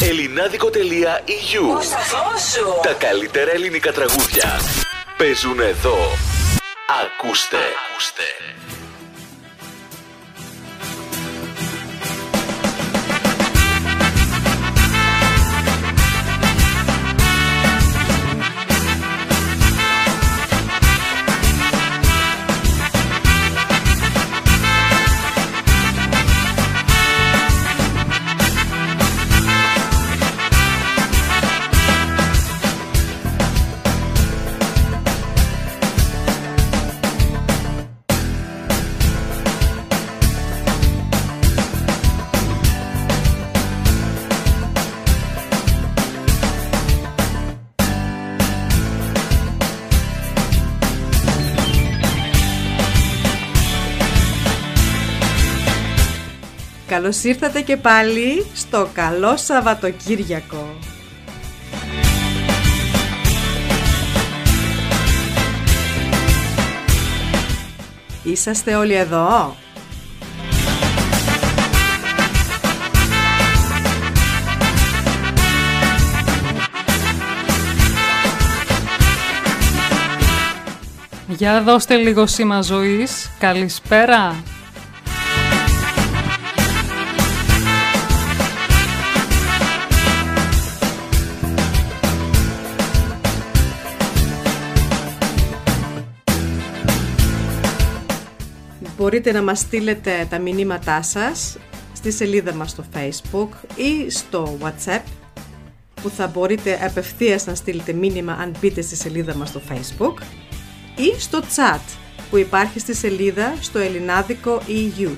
Ελληνάδικο.eu Τα καλύτερα ελληνικά τραγούδια παίζουν εδώ. Ακούστε. Ακούστε. Καλώς ήρθατε και πάλι στο καλό Σαββατοκύριακο. Είσαστε όλοι εδώ; Για δώστε λίγο σήμα ζωής. Καλησπέρα. Μπορείτε να μας στείλετε τα μηνύματά σας στη σελίδα μας στο Facebook ή στο WhatsApp που θα μπορείτε απευθείας να στείλετε μήνυμα αν μπείτε στη σελίδα μας στο Facebook ή στο chat που υπάρχει στη σελίδα στο ελληνάδικο EU.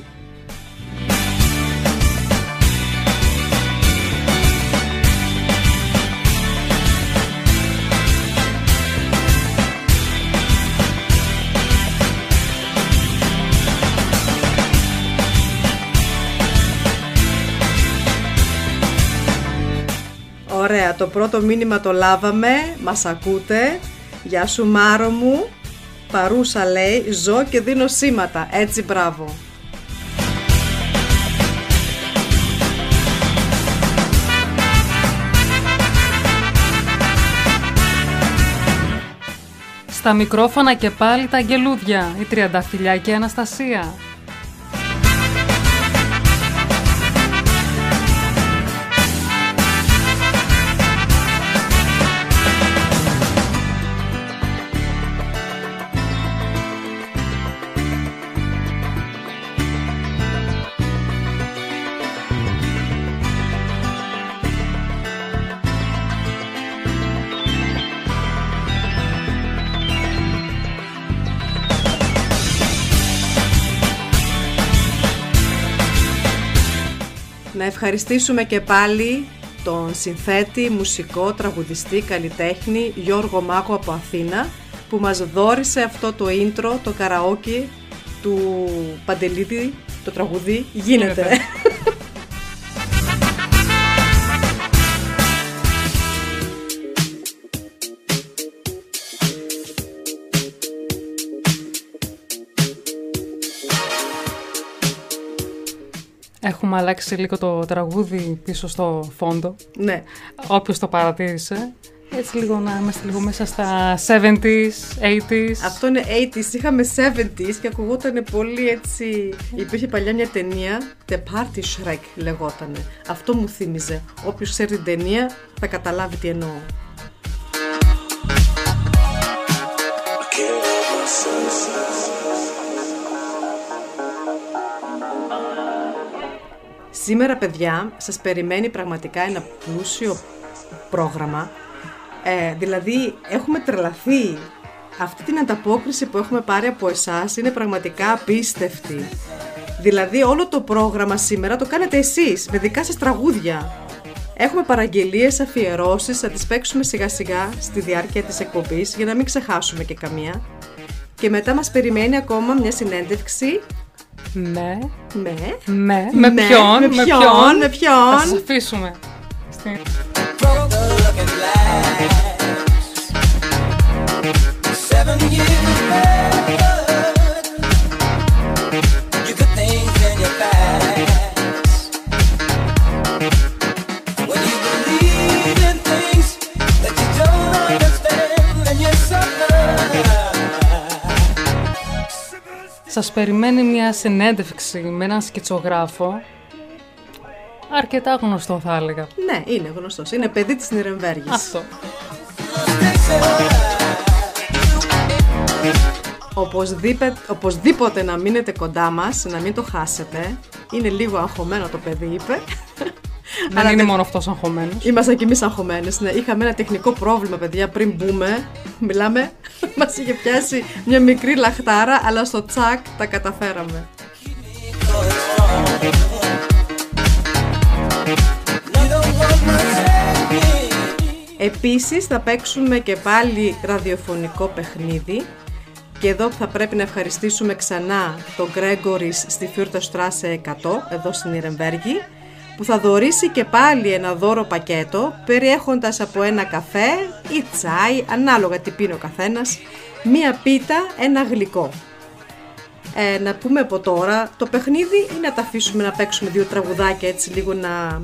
Ωραία, το πρώτο μήνυμα το λάβαμε, μας ακούτε. Γεια σου Μάρο μου, παρούσα λέει, ζω και δίνω σήματα, έτσι μπράβο. Στα μικρόφωνα και πάλι τα αγγελούδια, η Τριανταφυλιά και η Αναστασία. Ευχαριστήσουμε και πάλι τον συνθέτη, μουσικό, τραγουδιστή, καλλιτέχνη Γιώργο Μάγο από Αθήνα που μας δόρισε αυτό το intro, το καραόκι του Παντελίδη, το τραγουδί «Γίνεται». Έχουμε αλλάξει λίγο το τραγούδι πίσω στο φόντο. ναι, Όποιος το παρατήρησε. Έτσι λίγο να είμαστε λίγο μέσα στα 70s, 80s. αυτό είναι 80s, είχαμε 70s και ακουγόταν πολύ έτσι... Υπήρχε παλιά μια ταινία, The Party Shrek λεγότανε. Αυτό μου θύμιζε. Όποιος ξέρει την ταινία θα καταλάβει τι εννοώ. Σήμερα, παιδιά, σας περιμένει πραγματικά ένα πλούσιο πρόγραμμα. Ε, δηλαδή, έχουμε τρελαθεί. Αυτή την ανταπόκριση που έχουμε πάρει από εσάς είναι πραγματικά απίστευτη. Δηλαδή, όλο το πρόγραμμα σήμερα το κάνετε εσείς, με δικά σας τραγούδια. Έχουμε παραγγελίες, αφιερώσεις, θα τις παίξουμε σιγά σιγά στη διάρκεια της εκπομπής για να μην ξεχάσουμε και καμία. Και μετά μας περιμένει ακόμα μια συνέντευξη Ναι, με... ναι. Με Ναι, ποιον, με ποιον, με ποιον. Θα σας αφήσουμε. Στην- Seven years σας περιμένει μια συνέντευξη με έναν σκητσογράφο αρκετά γνωστό θα έλεγα. Ναι, είναι γνωστός. Είναι παιδί της Νιρεμβέργης. Αυτό. Οπωσδήποτε, οπωσδήποτε να μείνετε κοντά μας, να μην το χάσετε. Είναι λίγο αγχωμένο το παιδί, είπε. Δεν Αλλά είναι δεν- μόνο αυτός αγχωμένος. Ήμασταν κι εμείς αγχωμένες. Ναι. Είχαμε ένα τεχνικό πρόβλημα, παιδιά, πριν μπούμε. Μιλάμε, μας είχε πιάσει μια μικρή λαχτάρα, αλλά στο τσακ τα καταφέραμε. Επίσης θα παίξουμε και πάλι ραδιοφωνικό παιχνίδι και εδώ θα πρέπει να ευχαριστήσουμε ξανά τον Γκρέγκορις στη Φιούρτα Στράσε 100 εδώ στην Ιρεμβέργη που θα δωρήσει και πάλι ένα δώρο πακέτο περιέχοντας από ένα καφέ ή τσάι, ανάλογα τι πίνει ο καθένας, μία πίτα, ένα γλυκό. Ε, να πούμε από τώρα, το παιχνίδι ή να τα αφήσουμε να παίξουμε δύο τραγουδάκια έτσι λίγο να,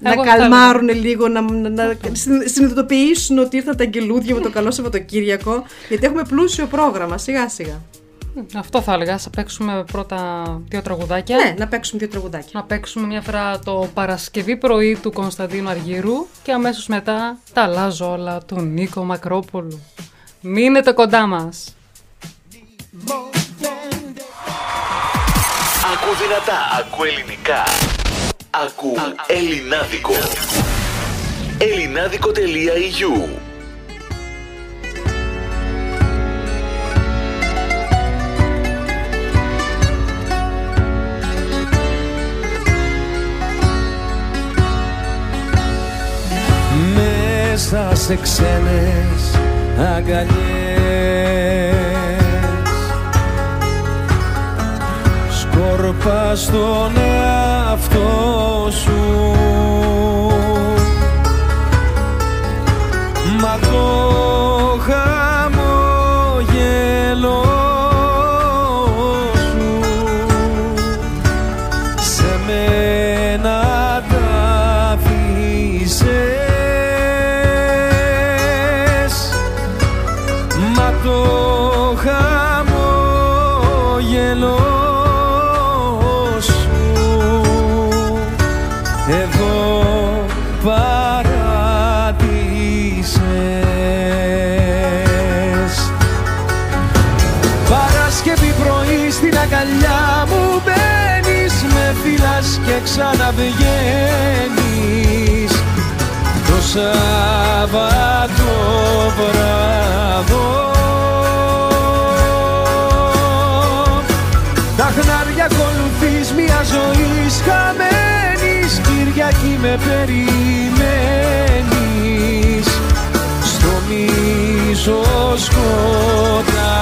να Εγώ θα καλμάρουν λίγο, να, να, να συν- συνειδητοποιήσουν ότι ήρθαν τα αγγελούδια με το καλό Σαββατοκύριακο, γιατί έχουμε πλούσιο πρόγραμμα, σιγά σιγά. Αυτό θα έλεγα. Θα παίξουμε πρώτα δύο τραγουδάκια. Ναι, να παίξουμε δύο τραγουδάκια. Να παίξουμε μια φορά το Παρασκευή πρωί του Κωνσταντίνου Αργύρου και αμέσως μετά τα αλλάζω όλα του Νίκο Μακρόπουλου. Μείνετε κοντά μας. Ακού δυνατά, ακού ελληνικά. Ακού ελληνάδικο. ελληνάδικο.eu μέσα σε ξένες αγκαλιές. Σκόρπα στον εαυτό σου. Μα το ξαναβγαίνεις. Το Σάββατο βράδο. Τα χνάρια ακολουθείς μια ζωή χαμένης Κυριακή με περιμένεις. Στο μίσο σκοτάδο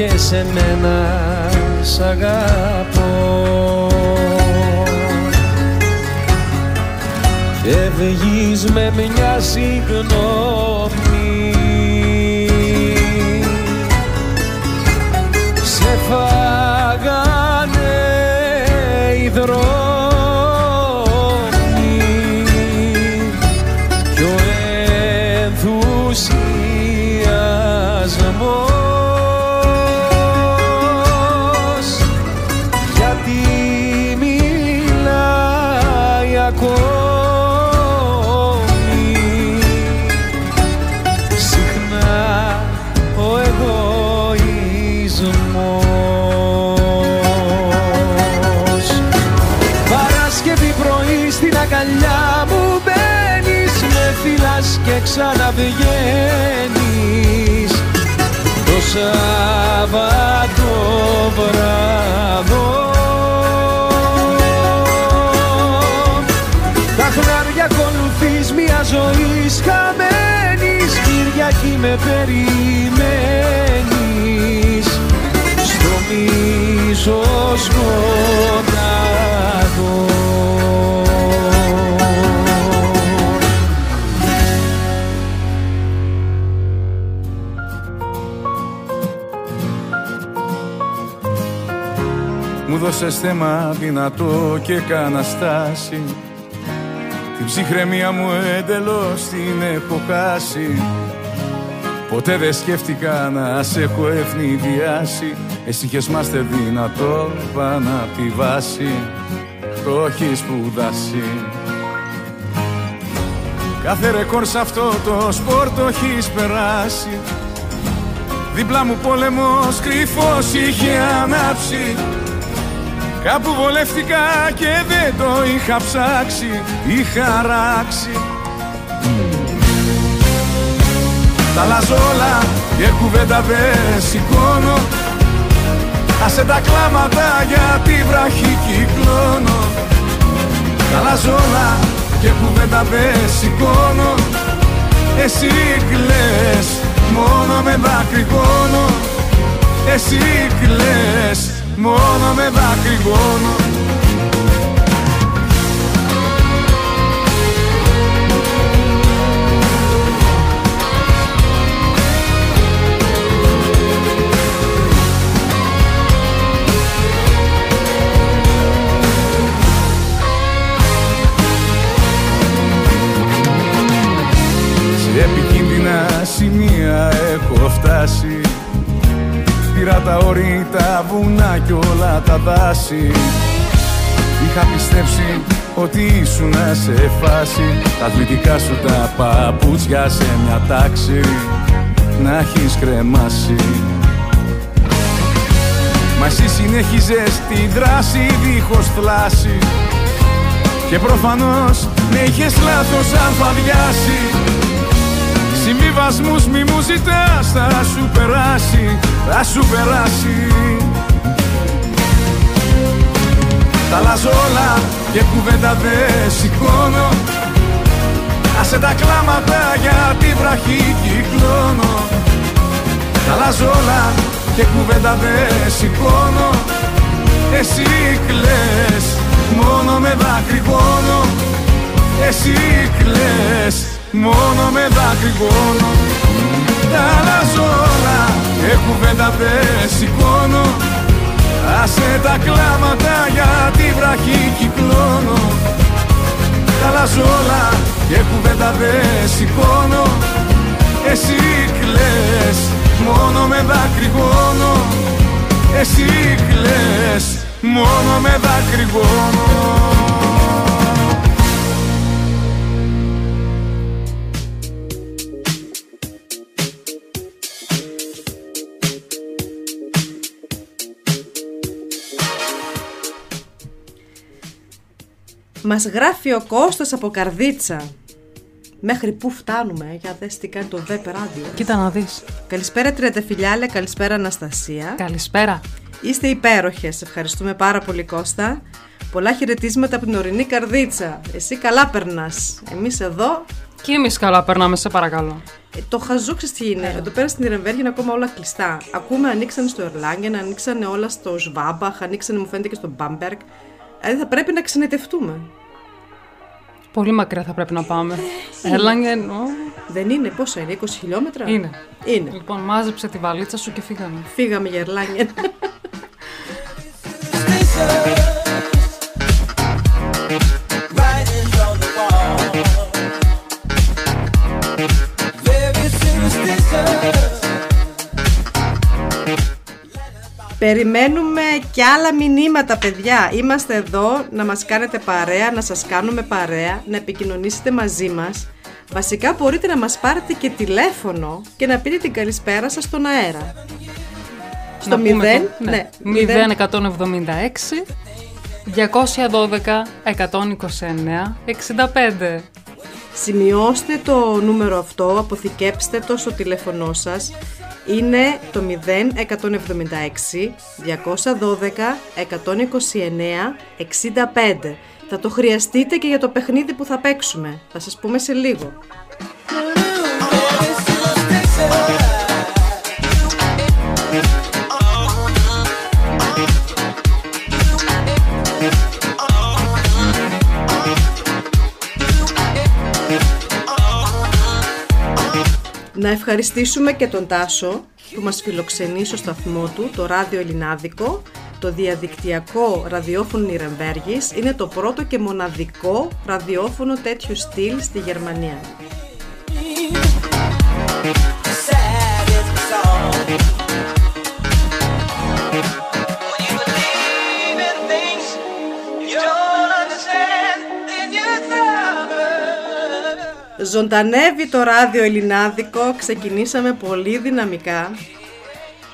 Έρχεσαι μένα σ' αγαπώ. Φεύγεις με μια συγγνώμη. Σε φάγανε οι δρόμοι ξαναβγαίνεις Το Σάββατο βράδο. Τα χνάρια ακολουθείς μια ζωή χαμένης Κυριακή με περιμένεις. Στο μίσο σκοτάδο Μου δώσες θέμα δυνατό και κάνα στάση. Την ψυχραιμία μου εντελώς την έχω χάσει. Ποτέ δεν σκέφτηκα να σε έχω ευνηδιάσει. Εσύ είχες μάστε δυνατό πάνω απ' τη βάση Το έχει σπουδάσει. Κάθε ρεκόρ σε αυτό το σπορ το έχεις περάσει. Δίπλα μου πόλεμος κρυφός είχε ανάψει Κάπου βολεύτηκα και δεν το είχα ψάξει Είχα ράξει Τα αλλάζω όλα και κουβέντα δεν σηκώνω. Άσε τα κλάματα για τη βραχή κυκλώνω. Τα αλλάζω όλα και κουβέντα δεν σηκώνω. Εσύ κλαις μόνο με δακρυγόνο Εσύ κλαις μόνο με δακρυγόνο Σε επικίνδυνα σημεία έχω φτάσει Πήρα τα όρη, τα βουνά κι όλα τα δάση. Είχα πιστέψει ότι ήσουν σε φάση. Τα αθλητικά σου τα παπούτσια σε μια τάξη. Να έχεις κρεμάσει. Μα εσύ συνέχιζες τη δράση δίχως θλάση. Και προφανώς με είχες λάθος αλφαδιάσει Συμβιβασμούς μη μου ζητάς, θα σου περάσει, θα σου περάσει. Τα αλλάζω όλα και κουβέντα δεν σηκώνω. Άσε τα κλάματα για τη βραχή κυκλώνω. Τα αλλάζω όλα και κουβέντα δεν σηκώνω. Εσύ κλαις, μόνο με δακρυγόνο Εσύ κλαις, μόνο με δακρυγόνο Τα αλλάζω όλα και κουβέντα δεν σηκώνω. Άσε τα κλάματα για τη βραχή κυκλώνω. Τα αλλάζω όλα και κουβέντα δεν σηκώνω. Εσύ κλαις, μόνο με δακρυγόνο Εσύ κλαις, μόνο με δακρυγόνο Μας γράφει ο Κώστας από Καρδίτσα. Μέχρι πού φτάνουμε, ε; για δες τι κάνει το ΔΕΠ ράδιο. Κοίτα να δεις. Καλησπέρα Τριανταφυλιάλε, καλησπέρα Αναστασία. Καλησπέρα. Είστε υπέροχες, ευχαριστούμε πάρα πολύ Κώστα. Πολλά χαιρετίσματα από την ορεινή Καρδίτσα. Εσύ καλά περνάς. Εμείς εδώ, Και εμείς καλά περνάμε, σε παρακαλώ. ε, το χαζό ξέρεις τι είναι. Εδώ πέρα στην Ιρεμβέργη είναι ακόμα όλα κλειστά. Ακούμε ανοίξανε στο Ερλάγγεν, ανοίξανε όλα στο Σβάμπαχ, ανοίξανε μου φαίνεται και στο Μπάμπεργκ. Δηλαδή θα πρέπει να ξενιτευτούμε. Πολύ μακριά θα πρέπει να πάμε. Έρλαγγεν, ω, Δεν είναι, πόσα είναι, 20 χιλιόμετρα; είναι. Είναι. Λοιπόν, μάζεψε τη βαλίτσα σου και φύγαμε. Φύγαμε για Ερλάγγεν. Περιμένουμε και άλλα μηνύματα, παιδιά. Είμαστε εδώ να μας κάνετε παρέα, να σας κάνουμε παρέα, να επικοινωνήσετε μαζί μας. Βασικά μπορείτε να μας πάρετε και τηλέφωνο και να πείτε την καλησπέρα σας στον αέρα. Στο Να πούμε 0, το- ναι, 0176 212 129 65. Σημειώστε το νούμερο αυτό, αποθηκέψτε το στο τηλέφωνό σας. Είναι το 0176 212 129 65. Θα το χρειαστείτε και για το παιχνίδι που θα παίξουμε. Θα σας πούμε σε λίγο. Να ευχαριστήσουμε και τον Τάσο που μας φιλοξενεί στο σταθμό του, το ράδιο Ελληνάδικο, το διαδικτυακό ραδιόφωνο Νιρεμβέργης είναι το πρώτο και μοναδικό ραδιόφωνο τέτοιου στυλ στη Γερμανία. Saddest Ζωντανεύει το ράδιο Ελληνάδικο, ξεκινήσαμε πολύ δυναμικά.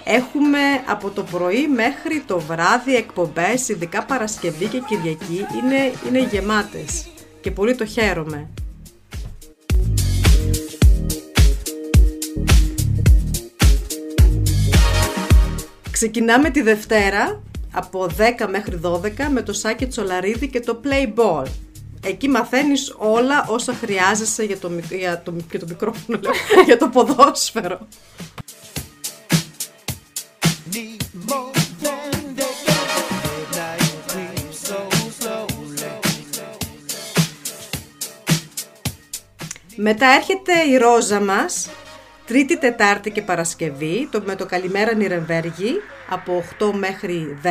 Έχουμε από το πρωί μέχρι το βράδυ εκπομπές, ειδικά Παρασκευή και Κυριακή, είναι, είναι γεμάτες και πολύ το χαίρομαι. Ξεκινάμε τη Δευτέρα από 10 μέχρι 12 με το Σάκη Τσολαρίδη και το Play Ball. Εκεί μαθαίνεις όλα όσα χρειάζεσαι για το, μικ- για το, για το μικρόφωνο, λέω, για το ποδόσφαιρο. Need more than they get. Midnight creeps so slowly. Μετά έρχεται η ρόζα μας, Τρίτη, Τετάρτη και Παρασκευή, το, με το Καλημέρα Νιρεμβέργη, από 8 μέχρι 10.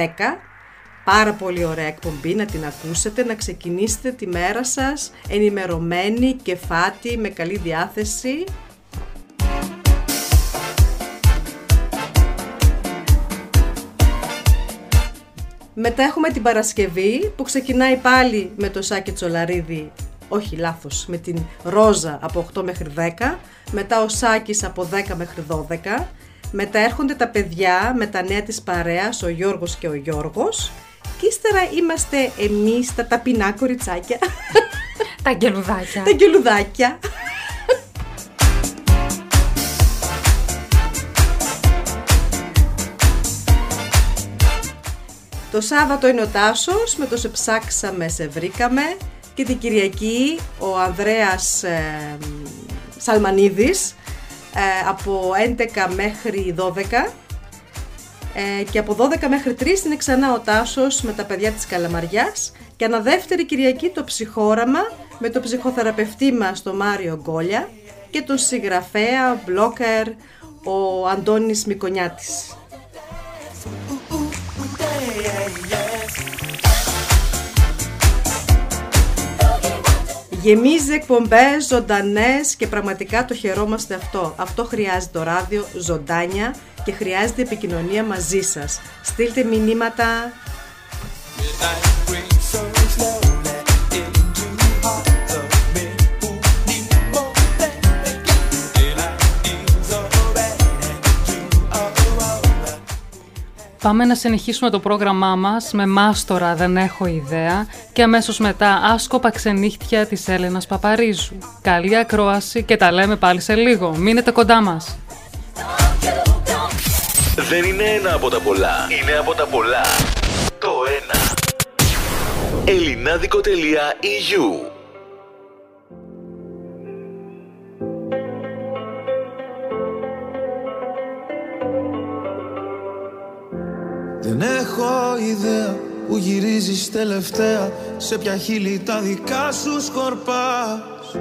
Πάρα πολύ ωραία εκπομπή, να την ακούσετε, να ξεκινήσετε τη μέρα σας ενημερωμένοι, κεφάτη, με καλή διάθεση. Μετά έχουμε την Παρασκευή που ξεκινάει πάλι με το Σάκη Τσολαρίδη, όχι λάθος, με την Ρόζα από 8 μέχρι 10, μετά ο Σάκης από 10 μέχρι 12, μετά έρχονται τα παιδιά με τα νέα της παρέας, ο Γιώργος και ο Γιώργος, και ύστερα είμαστε εμείς τα ταπεινά κοριτσάκια, Τα γκελουδάκια. τα γκελουδάκια. Το Σάββατο είναι ο Τάσος, με το σε ψάξαμε, σε βρήκαμε και την Κυριακή ο Ανδρέας ε, Σαλμανίδης ε, από 11 μέχρι 12 ε, και από 12 μέχρι 3 είναι ξανά ο Τάσος με τα παιδιά της Καλαμαριάς και ανα δεύτερη Κυριακή το ψυχόραμα με το ψυχοθεραπευτή μας το Μάριο Γκόλια και τον συγγραφέα, μπλόκερ, ο Αντώνης Μικονιάτης. Γεμίζει εκπομπές, ζωντανές και πραγματικά το χαιρόμαστε αυτό. Αυτό χρειάζεται το ράδιο, ζωντάνια και χρειάζεται επικοινωνία μαζί σας. Στείλτε μηνύματα. Πάμε να συνεχίσουμε το πρόγραμμά μας με μάστορα «Δεν έχω ιδέα» και αμέσως μετά άσκοπα ξενύχτια της Έλενας Παπαρίζου. Καλή ακρόαση και τα λέμε πάλι σε λίγο. Μείνετε κοντά μας. Δεν είναι ένα από τα πολλά. Είναι από τα πολλά. Το ένα. Ελληνάδικο.eu Δεν έχω ιδέα που γυρίζεις τελευταία. Σε ποια χείλη τα δικά σου σκορπάς.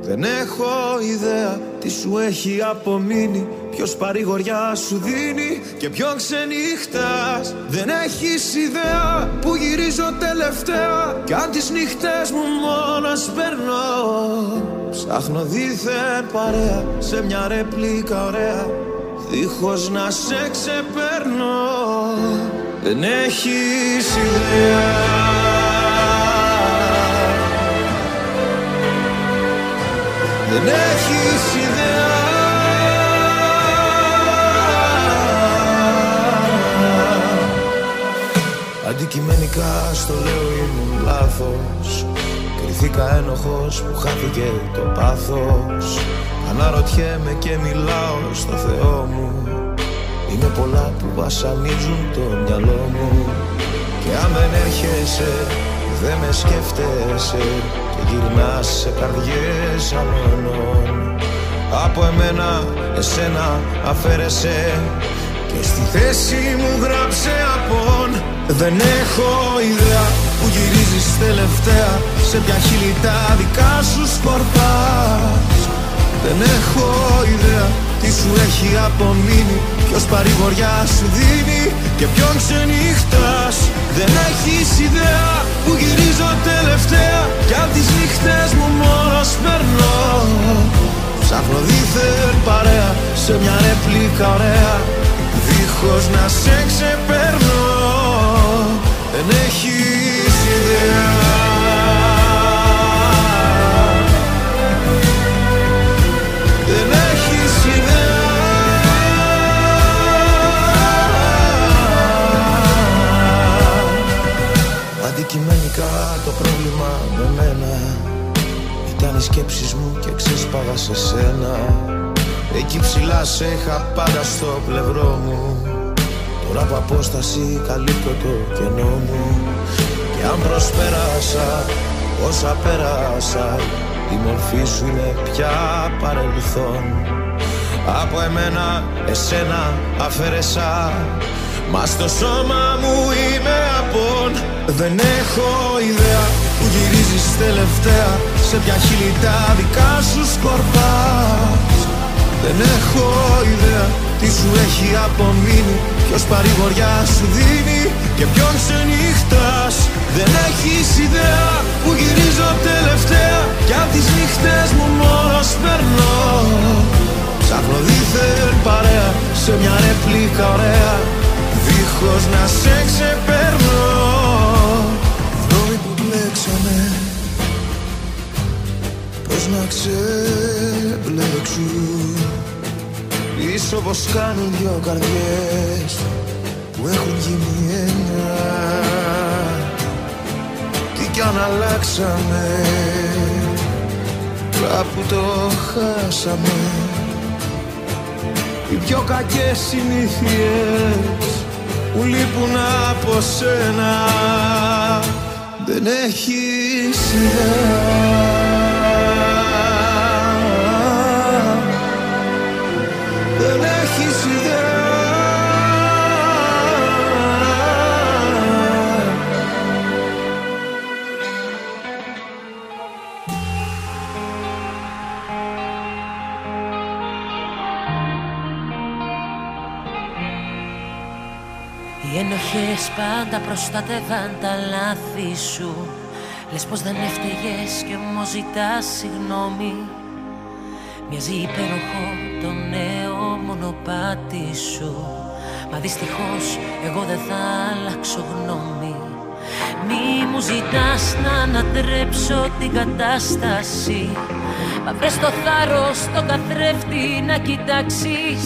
Δεν έχω ιδέα τι σου έχει απομείνει. Ποιος παρηγοριά σου δίνει και ποιον ξενύχτας Δεν έχεις ιδέα που γυρίζω τελευταία. Κι αν τις νύχτες μου μόνος περνώ Ψάχνω δίθεν παρέα σε μια ρεπλίκα ωραία. Δίχως να σε ξεπέρνω Δεν έχεις ιδέα. Δεν έχεις ιδέα. Αντικειμενικά στο λέω ήμουν λάθος. Κρυθήκα ένοχος που χάθηκε το πάθος. Αναρωτιέμαι και μιλάω στο Θεό μου Είναι πολλά που βασανίζουν το μυαλό μου. Και αν δεν έρχεσαι δεν με σκέφτεσαι. Και γυρνάς σε καρδιές αλλωνών Από εμένα εσένα αφαίρεσαι. Και στη θέση μου γράψε απόν. Δεν έχω ιδέα που γυρίζεις τελευταία. Σε ποια χείλη τα δικά σου σκορπάς Δεν έχω ιδέα τι σου έχει απομείνει Ποιος παρηγοριά σου δίνει και ποιον ξενύχτας. Δεν έχεις ιδέα που γυρίζω τελευταία Κι απ' τις νύχτες μου μόνος περνώ. Ψάχνω δίθεν παρέα σε μια ρεπλίκα ωραία Δίχως να σε ξεπερνώ. Δεν έχεις ιδέα Αντικειμενικά το πρόβλημα με μένα. Ήταν οι σκέψεις μου και ξέσπαγα σε σένα. Εκεί ψηλά σε είχα πάντα στο πλευρό μου. Τώρα από απόσταση καλύπτω το κενό μου. Και αν προσπέρασα όσα πέρασα Η μορφή σου είναι πια παρελθόν. Από εμένα εσένα αφαίρεσα. Μα στο σώμα μου είμαι απόν Δεν έχω ιδέα που γυρίζεις τελευταία. Σε ποια χείλη τα δικά σου σκορπάς. Δεν έχω ιδέα τι σου έχει απομείνει. Ποιος παρηγοριά σου δίνει και ποιον ξενύχτας Δεν έχεις ιδέα που γυρίζω τελευταία. Κι απ' τις νύχτες μου μόνος περνώ. Ψάχνω δίθεν παρέα σε μια ρεπλίκα ωραία. Δίχως να σε ξεπερνώ μπλέξαμε Πώς να ξεμπλέξουν Είσαι όπως κάνουν δυο καρδιές που έχουν γίνει ένα. Τι κι αν αλλάξαμε κάπου το χάσαμε. Οι πιο κακές συνήθειες που λείπουν από σένα δεν έχεις ιδέα Οι ενοχές πάντα προστατεύαν τα λάθη σου. Λες πως δεν έφταιγες και μου ζητάς συγγνώμη. Μοιάζει υπέροχο το νέο μονοπάτι σου. Μα δυστυχώς εγώ δεν θα αλλάξω γνώμη. Μη μου ζητάς να ανατρέψω την κατάσταση. Μα βρες το θάρρος τον καθρέφτη να κοιτάξεις.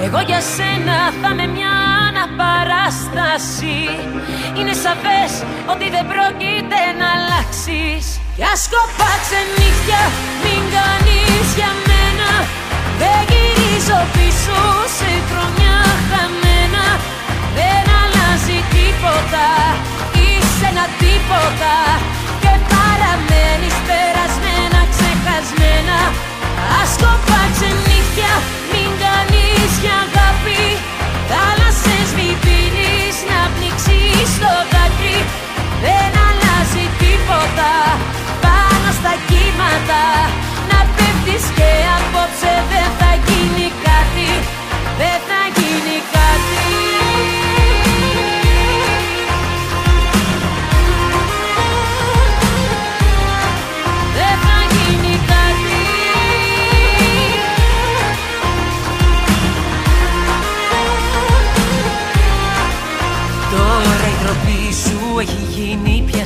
Εγώ για σένα θα με μια αναπαράσταση Είναι σαφές ότι δεν πρόκειται να αλλάξεις. Για σκοπά ξενύχια μην κάνεις για μένα. Δεν γυρίζω πίσω σε χρονιά χαμένα. Δεν αλλάζει τίποτα Είσαι ένα τίποτα. Και παραμένεις περασμένα ξεχασμένα. Άσκοπα ξενύχια μην κάνεις για αγάπη Θάλασσες μη πίνεις να πνίξεις το δάκρυ. Δεν αλλάζει τίποτα πάνω στα κύματα. Να πέφτεις και απόψε δεν θα γίνει κάτι. Δεν θα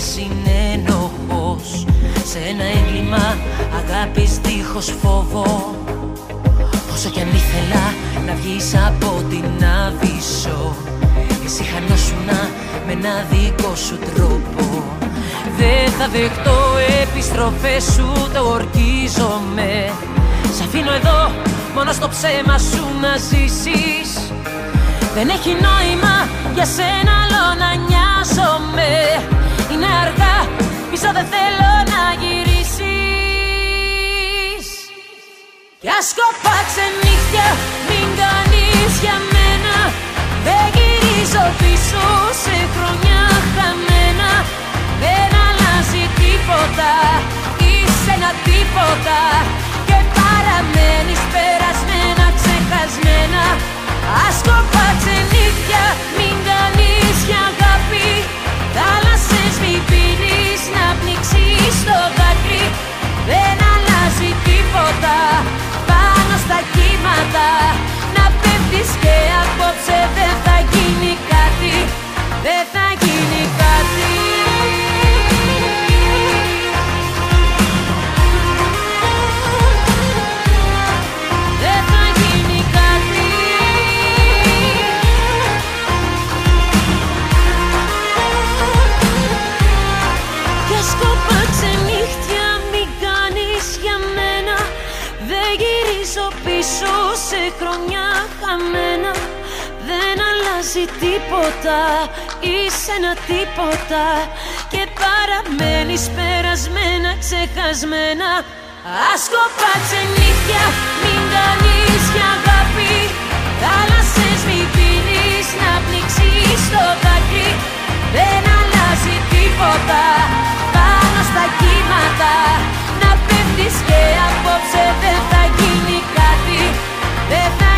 συνένοχος. Σε ένα έγκλημα αγάπης δίχως φόβο. Όσο κι αν ήθελα να βγεις από την άβυσσο Εσύ χανόσουνα με ένα δικό σου τρόπο. Δεν θα δεχτώ επιστροφές σου το ορκίζομαι. Σ' αφήνω εδώ μόνο στο ψέμα σου να ζήσεις. Δεν έχει νόημα για σένα άλλο να νοιάζομαι είναι αργά Πίσω δεν θέλω να γυρίσεις. Κι ας κοπάξε Μην κάνεις για μένα. Δεν γυρίζω πίσω σε χρονιά χαμένα. Δεν αλλάζει τίποτα Είσαι ένα τίποτα. Και παραμένεις περασμένα ξεχασμένα. Ας κοπάξε Μην κάνεις για αγάπη μη πίνεις να πνίξεις το δάκρυ. Δεν αλλάζει τίποτα. Πάνω στα κύματα. Να πέφτεις και απόψε δεν θα γίνει κάτι. Δεν θα αλλάζει τίποτα Είσαι ένα τίποτα Και παραμένεις περασμένα ξεχασμένα. Άσκοπα ξενύχια Μην κάνεις για αγάπη. Θάλασσες μη πίνεις Να πνίξεις το δάκρυ Δεν αλλάζει τίποτα Πάνω στα κύματα. Να πέφτεις και απόψε Δεν θα γίνει κάτι. Δεν θα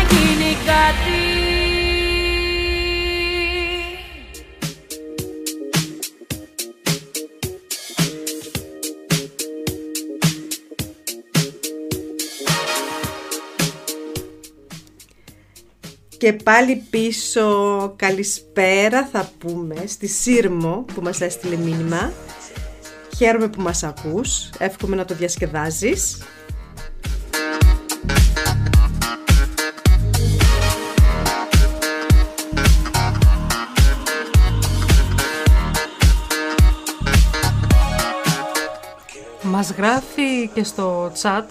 Και πάλι πίσω καλησπέρα θα πούμε στη Σύρμο που μας έστειλε μήνυμα. Χαίρομαι που μας ακούς, εύχομαι να το διασκεδάζεις. Μας γράφει και στο chat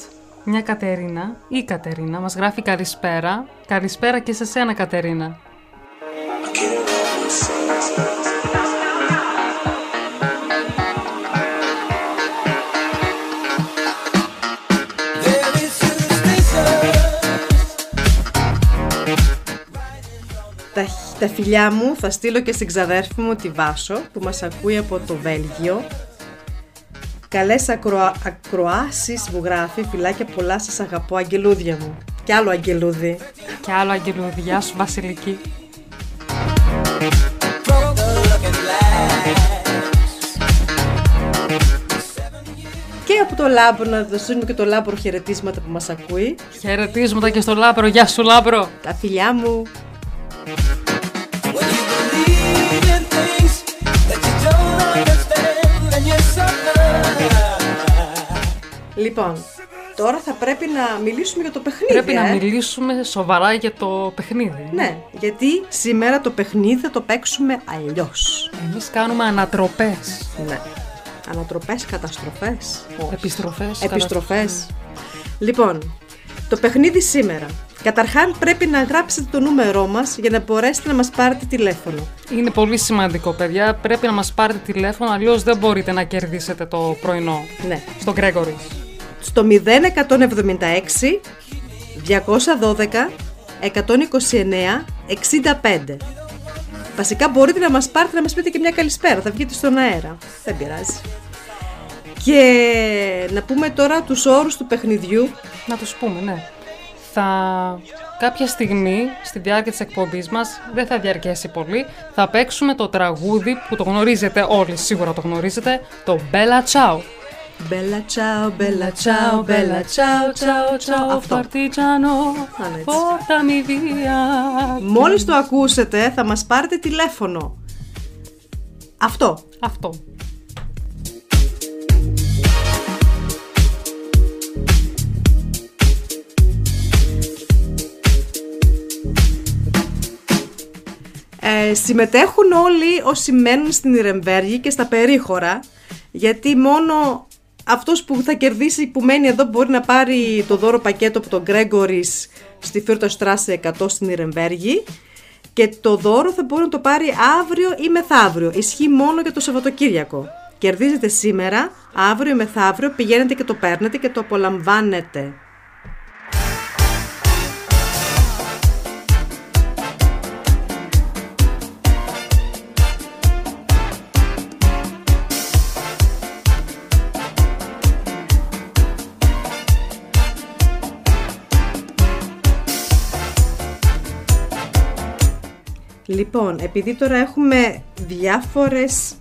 μια Κατερίνα ή η Κατερίνα, μας γράφει καλησπέρα. Καλησπέρα και σε σένα Κατερίνα. Τα, τα φιλιά μου θα στείλω και στην ξαδέρφη μου τη Βάσο που μας ακούει από το Βέλγιο. Καλές ακροα... ακροάσεις μου γράφει, φιλάκια πολλά σας αγαπώ αγγελούδια μου. Κι άλλο αγγελούδι. Και άλλο αγγελούδι, γεια σου Βασιλική. Και από το Λάμπρο να δώσουμε και το Λάμπρο χαιρετίσματα που μας ακούει. Χαιρετίσματα και στο Λάμπρο, γεια σου Λάμπρο. Τα φιλιά μου. Λοιπόν, τώρα θα πρέπει να μιλήσουμε για το παιχνίδι. Πρέπει ε. να μιλήσουμε σοβαρά για το παιχνίδι. Ναι, γιατί σήμερα το παιχνίδι θα το παίξουμε αλλιώς. Εμείς κάνουμε ανατροπές, Ναι. Ανατροπές, καταστροφές. επιστροφές. Επιστροφές. Λοιπόν, το παιχνίδι σήμερα. Καταρχάν πρέπει να γράψετε το νούμερό μας για να μπορέσετε να μας πάρετε τηλέφωνο. Είναι πολύ σημαντικό, παιδιά. Πρέπει να μας πάρετε τηλέφωνο, αλλιώς δεν μπορείτε να κερδίσετε το πρωινό. Ναι. Στο Γκρέγορη. Στο 0176 212 129 65. Βασικά μπορείτε να μας πάρετε να μας πείτε και μια καλησπέρα, θα βγείτε στον αέρα. Δεν πειράζει. Και να πούμε τώρα τους όρους του παιχνιδιού. Να τους πούμε, ναι. Θα κάποια στιγμή στη διάρκεια της εκπομπής μας, δεν θα διαρκέσει πολύ, θα παίξουμε το τραγούδι που το γνωρίζετε όλοι, σίγουρα το γνωρίζετε, το Bella Ciao. Μπέλα τσάου, μπέλα τσάου, μπέλα τσάου, τσάου, τσάου. Αυτό. Partigiano, Αν έτσι. portami via. Μόλις το ακούσετε θα μας πάρετε τηλέφωνο. Αυτό. Αυτό. Ε, συμμετέχουν όλοι όσοι μένουν στην Ιρεμβέργη και στα περίχωρα γιατί μόνο αυτός που θα κερδίσει που μένει εδώ μπορεί να πάρει το δώρο πακέτο από τον Γκρέγκορης στη Φύρτο Στράσε 100 στην Ιρεμβέργη και το δώρο θα μπορεί να το πάρει αύριο ή μεθαύριο. Ισχύει μόνο για το Σαββατοκύριακο. Κερδίζετε σήμερα, αύριο ή μεθαύριο, πηγαίνετε και το παίρνετε και το απολαμβάνετε. Λοιπόν, επειδή τώρα έχουμε διάφορες...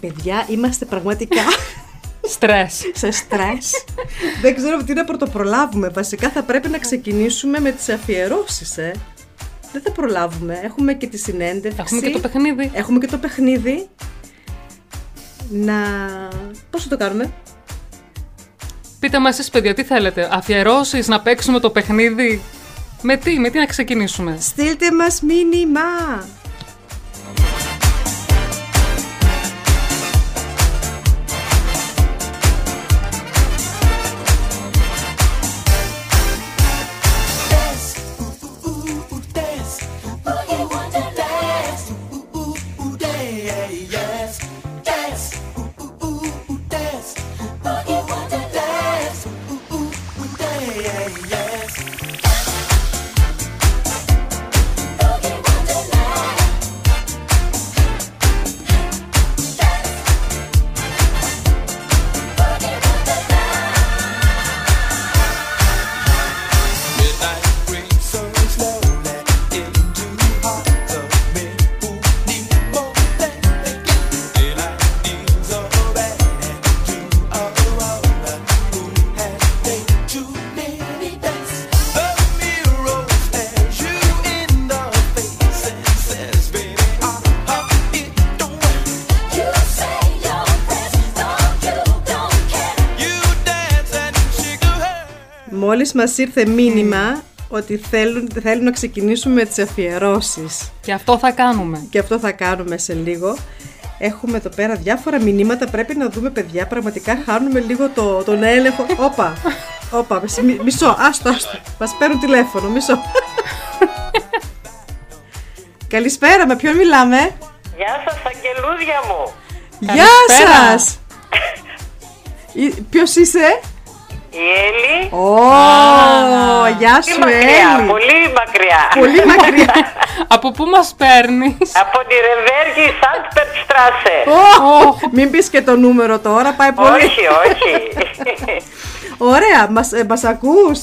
Παιδιά, είμαστε πραγματικά Στρες. σε στρες. Δεν ξέρω από τι να πρωτοπρολάβουμε. Βασικά θα πρέπει να ξεκινήσουμε με τις αφιερώσεις, ε. Δεν θα προλάβουμε. Έχουμε και τη συνέντευξη. Έχουμε και το παιχνίδι. Έχουμε και το παιχνίδι. Να... Πώς θα το κάνουμε; Πείτε μας εσείς παιδιά τι θέλετε, αφιερώσεις να παίξουμε το παιχνίδι; Με τι, με τι να ξεκινήσουμε; Στείλτε μας μήνυμα. Μας ήρθε μήνυμα ότι θέλουν, θέλουν να ξεκινήσουμε με τις αφιερώσεις. Και αυτό θα κάνουμε. Και αυτό θα κάνουμε σε λίγο. Έχουμε εδώ πέρα διάφορα μηνύματα. Πρέπει να δούμε, παιδιά. Πραγματικά χάνουμε λίγο το, τον έλεγχο. Όπα. Όπα. μι- μισό. Άστο, άστο. Μας παίρνουν τηλέφωνο. Μισό. Καλησπέρα. Με ποιον μιλάμε; Γεια σας, αγγελούδια μου. Γεια Καλησπέρα. σας. Ποιος είσαι; Η Έλλη. Ω, γεια Πολύ σου, μακριά, Έλλη. πολύ μακριά. Πολύ μακριά. Από πού μας παίρνεις; Από τη Ρεβέργη Σαντπερτστράσε. Ω, Μην πεις και το νούμερο τώρα, πάει πολύ. όχι, όχι. Ωραία, μας, ε, μας ακούς;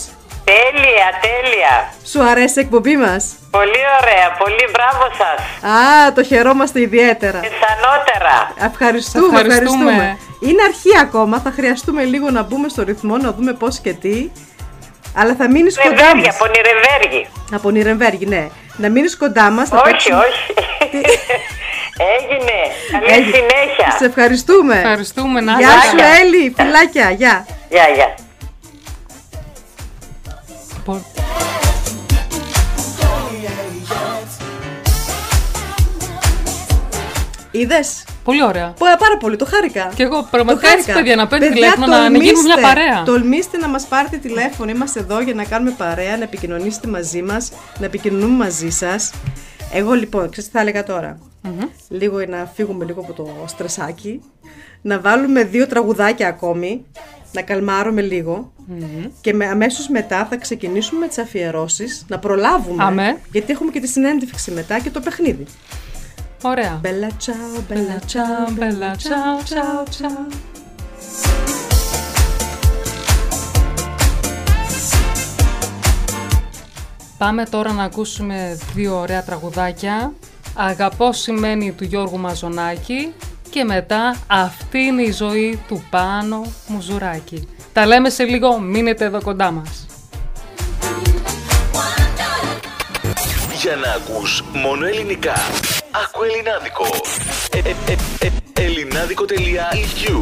Τέλεια, τέλεια. Σου αρέσει η εκπομπή μας; Πολύ ωραία, πολύ μπράβο σας. Α, το χαιρόμαστε ιδιαίτερα. Πιθανότερα. Ευχαριστούμε, Ευχαριστούμε. ευχαριστούμε. Είναι αρχή ακόμα, θα χρειαστούμε λίγο να μπούμε στο ρυθμό, να δούμε πώς και τι. Αλλά θα μείνεις κοντά Ρεβέργη, μας. από τη Ρεβέργη. Από Νιρεμβέργη, ναι. Να μείνεις κοντά μας. θα Όχι, παίξουμε- όχι. Έγινε. Καλή Έγινε. συνέχεια. Σε ευχαριστούμε. Ευχαριστούμε, να Γεια είστε σου, καλά. Έλλη. Φιλάκια, γεια. Γεια, γεια. Πο- Είδες; Πολύ ωραία. Πο- Πάρα πολύ, το χάρηκα. Και εγώ Το πραγματικά χάρηκα. έτσι, παιδιά, να παίρνει Παιδιά, τηλέφωνο, να, να γίνουμε μια τολμήστε. παρέα. Τολμήστε να μας πάρετε τηλέφωνο. Είμαστε εδώ για να κάνουμε παρέα, να επικοινωνήσετε μαζί μας, να επικοινωνούμε μαζί σας. Εγώ λοιπόν, ξέρεις τι θα έλεγα τώρα; Λίγο να φύγουμε λίγο από το στρεσάκι. Να βάλουμε δύο τραγουδάκια ακόμη. Να καλμάρουμε λίγο. Και με, αμέσως μετά θα ξεκινήσουμε με τις αφιερώσεις. Να προλάβουμε. Αμέ. Γιατί έχουμε και τη συνέντευξη μετά και το παιχνίδι. Ωραία. Μπέλα τσάου, μπέλα τσάου, Μπέλα, τσάου, τσάου, τσάου. Πάμε τώρα να ακούσουμε δύο ωραία τραγουδάκια. Αγαπώ σημαίνει του Γιώργου Μαζονάκη και μετά αυτή είναι η ζωή του Πάνο Μουζουράκη. Τα λέμε σε λίγο, μείνετε εδώ κοντά μας. Για να ακούς μόνο ελληνικά. Άκου ελληνάδικο. Ε, ε, ε, ε, ελληνάδικο.eu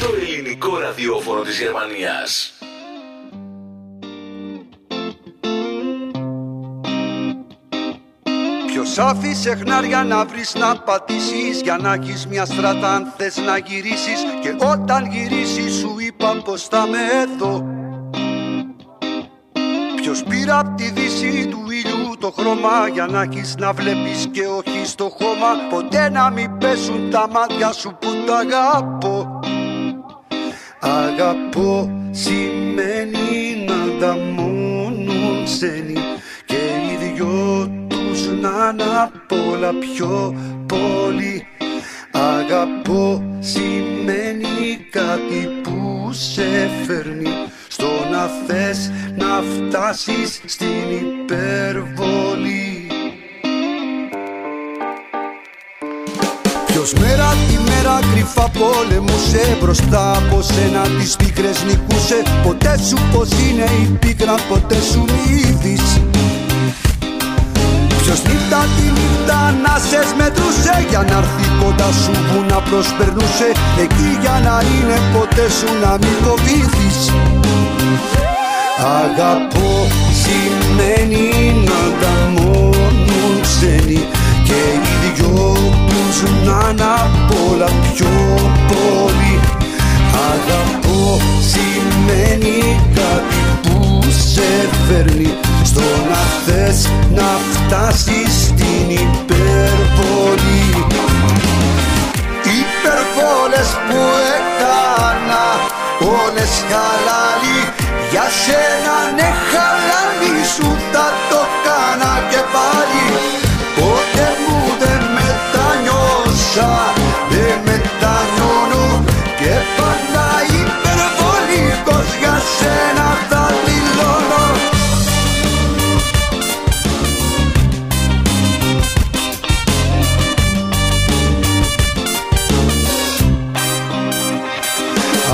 Το ελληνικό ραδιόφωνο της Γερμανίας. Ποιος άφησε χνάρια να βρεις να πατήσεις Για να έχεις μια στράτα αν θες να γυρίσεις. Και όταν γυρίσεις σου είπα πως θα με εδώ Ποιος πήρε απ' τη δύση του ήλιου το χρώμα Για να έχεις να βλέπεις και όχι στο χώμα. Ποτέ να μην πέσουν τα μάτια σου που τα αγαπώ. Αγαπώ σημαίνει να ανταμώνουν ξένοι Και οι δυο τους να είναι απ' όλα πιο πολύ. Αγαπώ σημαίνει κάτι που σε φέρνει Στο να θες να φτάσεις στην υπερβολή. Ποιος μέρα τη μέρα κρυφά πολεμούσε Μπροστά από σένα τις πίκρες νικούσε. Ποτέ σου πως είναι η πίκρα, ποτέ σου μη είδεις Ποιος νύχτα τη νύχτα να σες μετρούσε Για να έρθει κοντά σου που να προσπερνούσε. Εκεί για να είναι ποτέ σου να μην φοβήθεις Αγαπώ σημαίνει να ανταμώνουν ξένοι Και οι δυο τους να είναι απ' όλα πιο πολύ Αγαπώ σημαίνει κάτι που σε φέρνει Στο να θες να φτάσεις στην υπερβολή. Υπερβόλες που έκανα όλες χαλάλι Για σένα ναι χαλάλι σου θα το κάνα και πάλι. Ποτέ μου δεν μετανιώσα,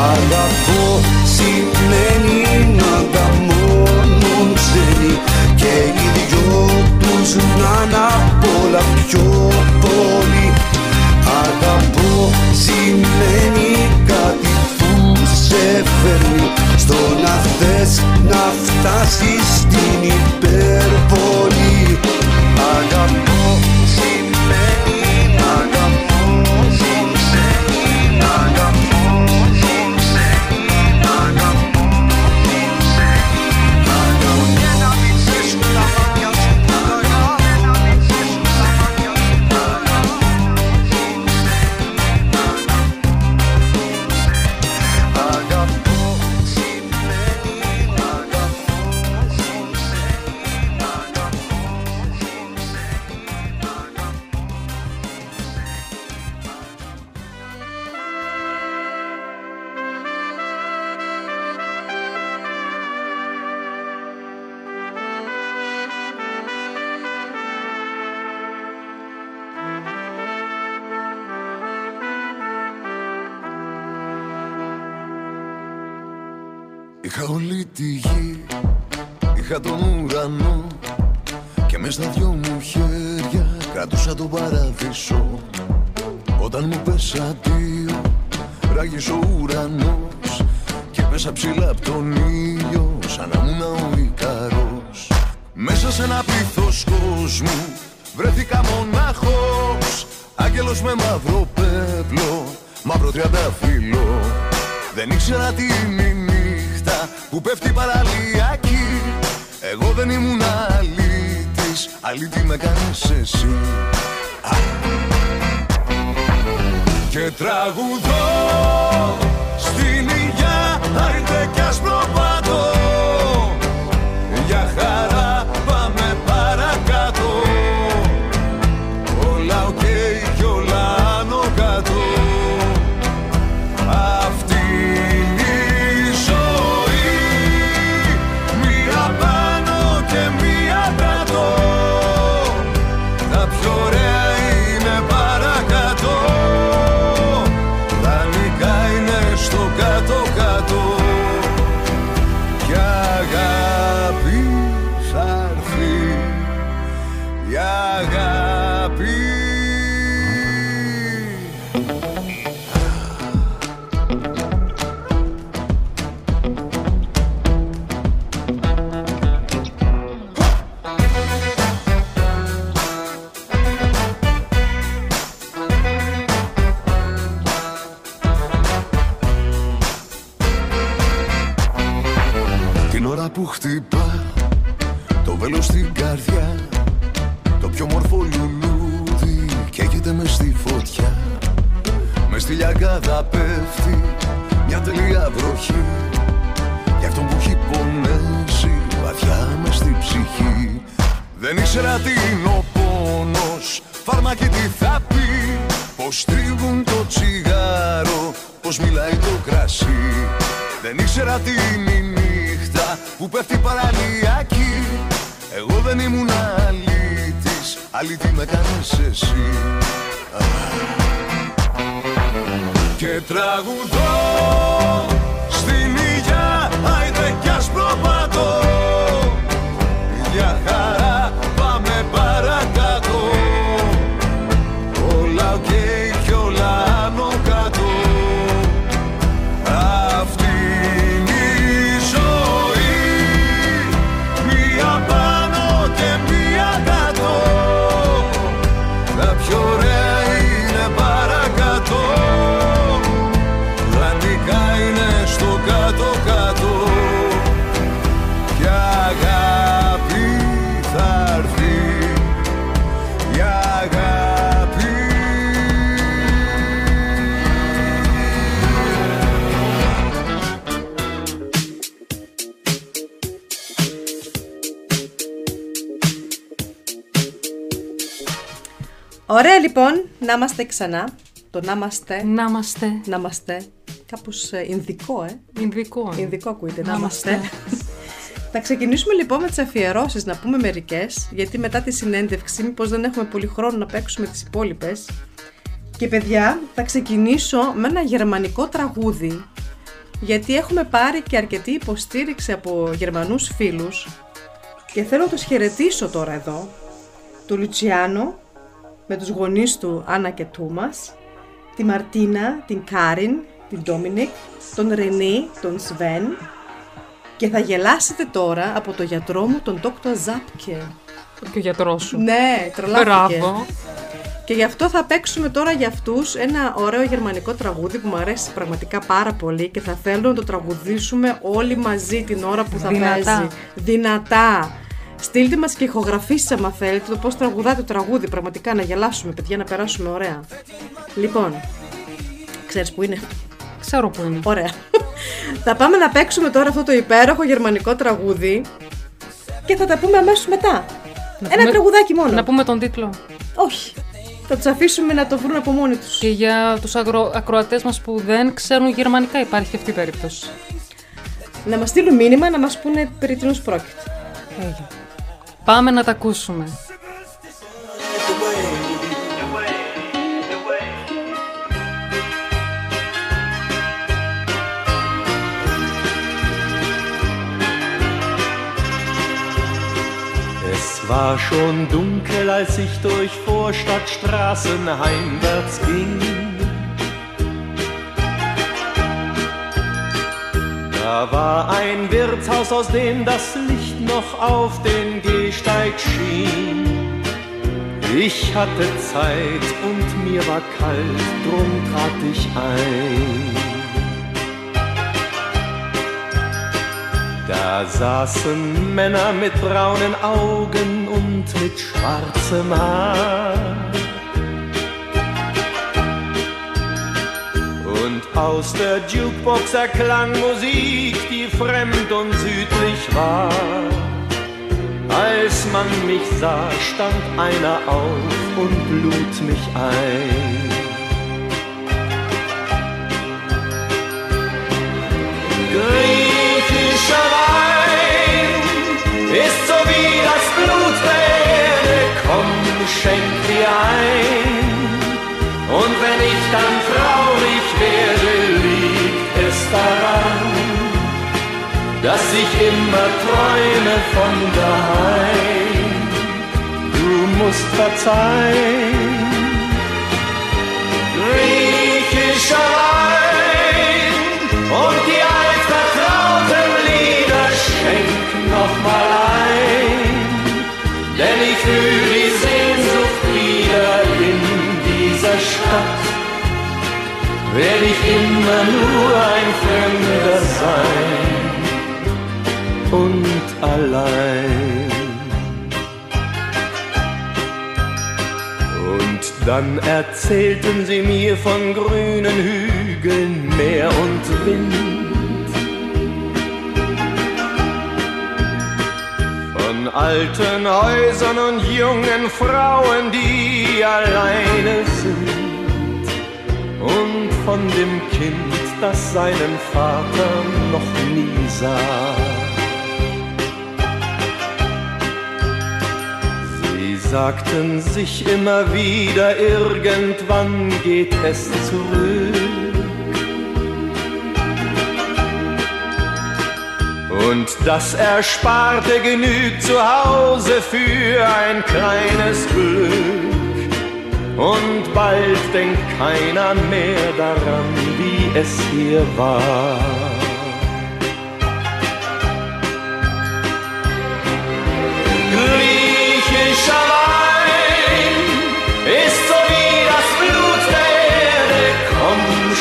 Αγαπώ σημαίνει να ανταμώνουν ξένοι Και οι δυο τους να είναι απ' όλα πιο πολύ. Αγαπώ σημαίνει κάτι που σε φέρνει Στο να θες θες να φτάσεις στην υπερβολή. Αγαπώ παραδείσο Όταν μου πες αντίο, ράγισε ο ουρανός Και μέσα ψηλά απ' τον ήλιο, σαν να ήμουν ο Ικαρός. Μέσα σε ένα πλήθος κόσμου, βρέθηκα μονάχος Άγγελος με μαύρο πέπλο, μαύρο τριανταφύλλο δεν ήξερα τι είναι η νύχτα που πέφτει παραλιακή. Εγώ δεν ήμουν αλήτης, αλήτη με κάνεις εσύ. Α. Και τραγουδώ στην υγειά, άιντε κι ας προπατώ Για χαρά είμαστε ξανά. Το να είμαστε. Να είμαστε. Να είμαστε. Κάπως ε, Ινδικό, ε. Ινδικό. Ινδικό ακούγεται. Να Να είμαστε. είμαστε. Θα ξεκινήσουμε λοιπόν με τις αφιερώσεις, να πούμε μερικές, γιατί μετά τη συνέντευξη, μήπως δεν έχουμε πολύ χρόνο να παίξουμε τις υπόλοιπες. Και παιδιά, θα ξεκινήσω με ένα γερμανικό τραγούδι, γιατί έχουμε πάρει και αρκετή υποστήριξη από γερμανούς φίλους και θέλω να τους χαιρετήσω τώρα εδώ, του Λουτσιάνο, με τους γονείς του Άννα και Τούμας, τη Μαρτίνα, την Κάριν, την Ντόμινικ, τον Ρενί, τον Σβέν, Και θα γελάσετε τώρα από το γιατρό μου, τον Dr. Zapke. Και ο γιατρός σου. Ναι, τρελάθηκε. Μπράβο. Και γι' αυτό θα παίξουμε τώρα για αυτούς ένα ωραίο γερμανικό τραγούδι που μου αρέσει πραγματικά πάρα πολύ και θα θέλω να το τραγουδήσουμε όλοι μαζί την ώρα που θα Δυνατά. παίζει. Δυνατά. Στείλτε μας και ηχογραφήσεις άμα θέλετε το πώς τραγουδάτε το τραγούδι. Πραγματικά να γελάσουμε παιδιά, να περάσουμε ωραία. Λοιπόν, ξέρεις που είναι; Ξέρω που είναι. Ωραία. θα πάμε να παίξουμε τώρα αυτό το υπέροχο γερμανικό τραγούδι και θα τα πούμε αμέσως μετά. Ένα πούμε- τραγουδάκι μόνο. Να πούμε τον τίτλο. Όχι. Θα τους αφήσουμε να το βρουν από μόνοι τους. Και για τους αγρο... ακροατές μας που δεν ξέρουν γερμανικά υπάρχει και αυτή η περίπτωση. Να μας στείλουν μήνυμα να μας πούνε περί τίνος πρόκειται. Έγινε. Πάμε να τα ακούσουμε. Es war schon dunkel, als ich durch Vorstadtstraßen heimwärts ging. Da war ein Wirtshaus, aus dem das Licht noch auf den Gehsteig schien. Ich hatte Zeit und mir war kalt, drum trat ich ein. Da saßen Männer mit braunen Augen und mit schwarzem Haar. Aus der Jukebox erklang Musik, die fremd und südlich war. Als man mich sah, stand einer auf und lud mich ein. Griechischer Wein ist so wie das Blut der Erde, komm, schenk dir ein. Und wenn ich dann traurig werde, dass ich immer träume von daheim. Du musst verzeihen. Griechischer Wein und die altvertrauten Lieder schenk noch mal ein, denn ich fühl die Sehnsucht wieder in dieser Stadt. Werd ich immer nur ein Fremder sein und allein. Und dann erzählten sie mir von grünen Hügeln, Meer und Wind. Von alten Häusern und jungen Frauen, die alleine sind. Und von dem Kind, das seinen Vater noch nie sah. Sagten sich immer wieder, irgendwann geht es zurück. Und das Ersparte genügt zu Hause für ein kleines Glück. Und bald denkt keiner mehr daran, wie es hier war.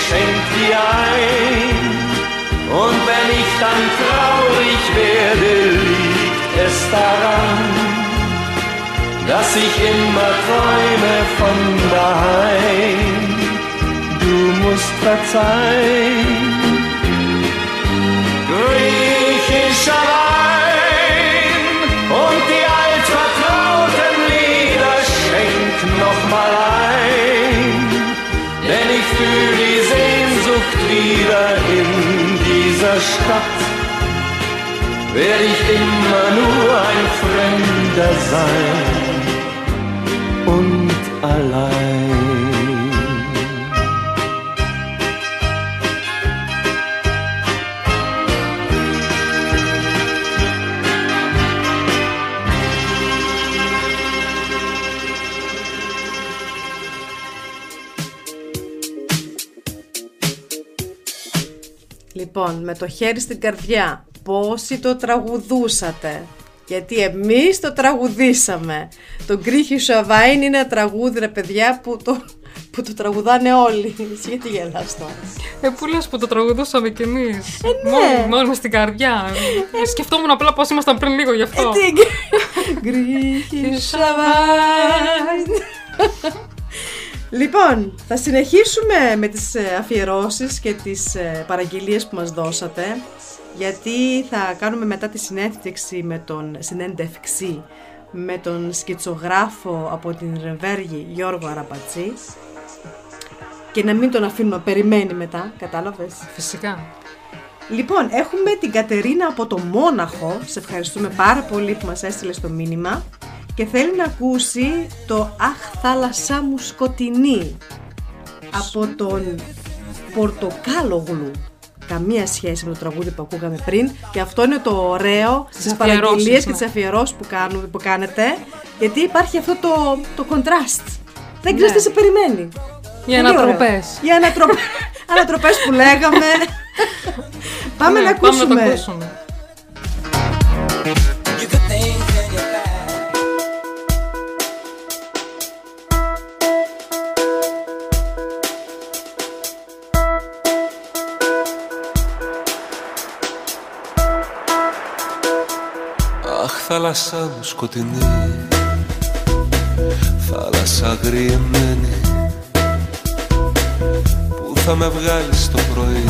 Schenk dir ein. Und wenn ich dann traurig werde, liegt es daran, dass ich immer träume von daheim. Du musst verzeihen. Wieder in dieser Stadt. Werd ich immer nur ein Fremder sein und allein. Λοιπόν, με το χέρι στην καρδιά, πόσοι το τραγουδούσατε; Γιατί εμείς το τραγουδήσαμε. Το Γκρίχι Σαβάιν είναι ένα τραγούδι, ρε παιδιά, που το, που το τραγουδάνε όλοι. Εσύ Γιατί γελάς τώρα; Ε, που λες που το τραγουδούσαμε κι εμείς; ναι. Μόνοι, μόνοι μας στην καρδιά. Ε, σκεφτόμουν απλά πώς ήμασταν πριν λίγο γι' αυτό. Γκρίχι Σαβάιν. Λοιπόν, θα συνεχίσουμε με τις ε, αφιερώσεις και τις ε, παραγγελίες που μας δώσατε γιατί θα κάνουμε μετά τη συνέντευξη με τον, συνέντευξη με τον σκητσογράφο από την Ρεβέργη Γιώργο Αραπατσή και να μην τον αφήνουμε να περιμένει μετά, κατάλαβες; Φυσικά. Λοιπόν, έχουμε την Κατερίνα από το Μόναχο. Σε ευχαριστούμε πάρα πολύ που μας έστειλες το μήνυμα. Και θέλει να ακούσει το «Αχ θάλασσά μου σκοτεινή» από τον Πορτοκάλογλου. Καμία σχέση με το τραγούδι που ακούγαμε πριν. Και αυτό είναι το ωραίο στις αφιερώσεις, παραγγελίες και ναι. τις αφιερώσεις που, κάνουν, που κάνετε. Γιατί υπάρχει αυτό το, το contrast. Δεν ξέρεις Ναι. τι σε περιμένει. Οι Πολύ ωραίο. ανατροπές. Οι ανατροπές, ανατροπές που λέγαμε. Πάμε Ναι, να ακούσουμε. Πάμε να το ακούσουμε. Θάλασσά μου σκοτεινή Θάλασσα αγριεμένη Πού θα με βγάλεις το πρωί.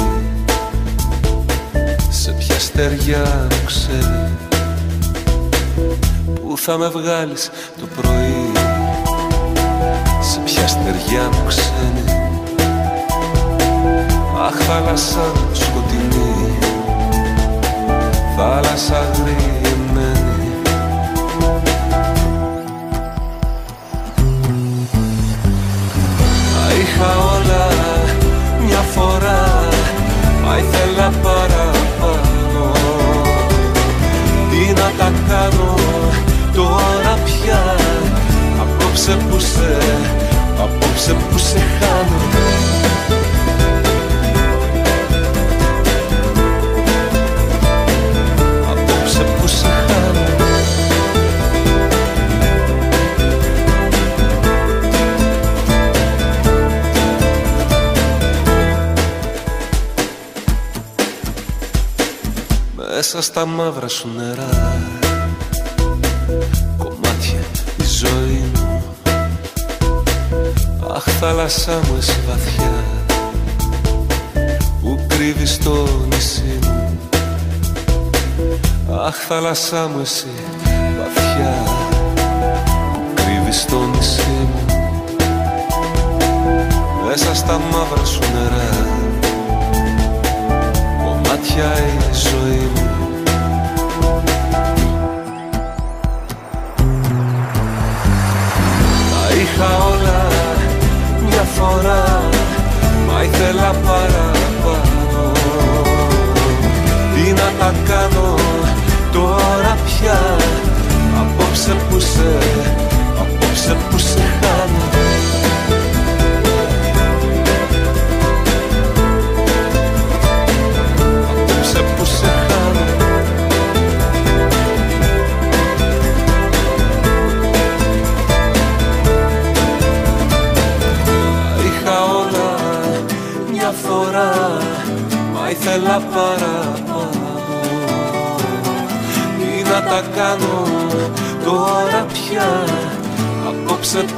Σε ποια στεριά μου ξέρει Πού θα με βγάλεις το πρωί. Σε ποια στεριά μου ξένη Αχ θάλασσά μου σκοτεινή Θάλασσα αγριεμένη είχα όλα μια φορά. Μα ήθελα παραπάνω. Τι να τα κάνω τώρα πια; Απόψε που σε, απόψε που σε χάνω Μέσα στα μαύρα σου νερά. Κομμάτια η ζωή μου. Αχ θάλασσά μου εσύ βαθιά. Που κρύβεις το νησί μου. Αχ θάλασσά μου εσύ βαθιά. Που κρύβεις το νησί μου. Μέσα στα μαύρα σου νερά. Κομμάτια η ζωή μου είχα όλα μια φορά Μα ήθελα παραπάνω. Τι να τα κάνω τώρα πια Απόψε που σε, απόψε που σε χάνω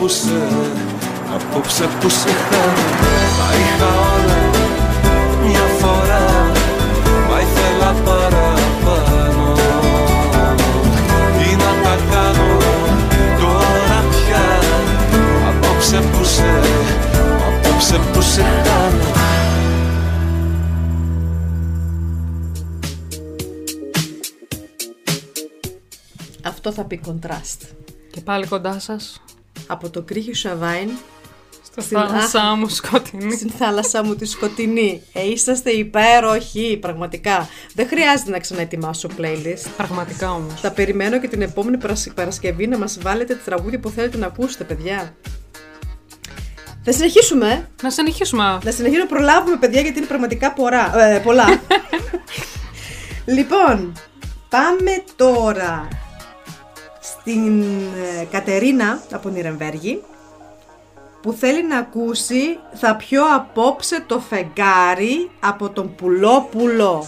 Απόψε που σε, απόψε που σε χάνω Τα είχα όλα μια φορά Μα ήθελα παραπάνω Τι να τα κάνω τώρα πια Απόψε που σε, απόψε που σε χάνω Αυτό θα πει contrast. Και πάλι κοντά σας. Από το κρύχι Σαβάιν Στο Στην- θάλασσά Αχ. μου σκοτεινή. στην θάλασσά μου τη σκοτεινή. Ε, είσαστε υπέροχοι, πραγματικά. Δεν χρειάζεται να ξαναετοιμάσω playlist. Πραγματικά όμως. Θα περιμένω και την επόμενη Παρασ- Παρασκευή να μας βάλετε τη τραγούδια που θέλετε να ακούσετε, παιδιά. Θα συνεχίσουμε. ε. Να συνεχίσουμε. Να συνεχίσουμε να προλάβουμε, παιδιά, γιατί είναι πραγματικά πορά, ε, πολλά. Λοιπόν, πάμε τώρα στην ε, Κατερίνα από Νιρεμβέργη που θέλει να ακούσει «Θα πιω απόψε το φεγγάρι από τον Πουλόπουλο».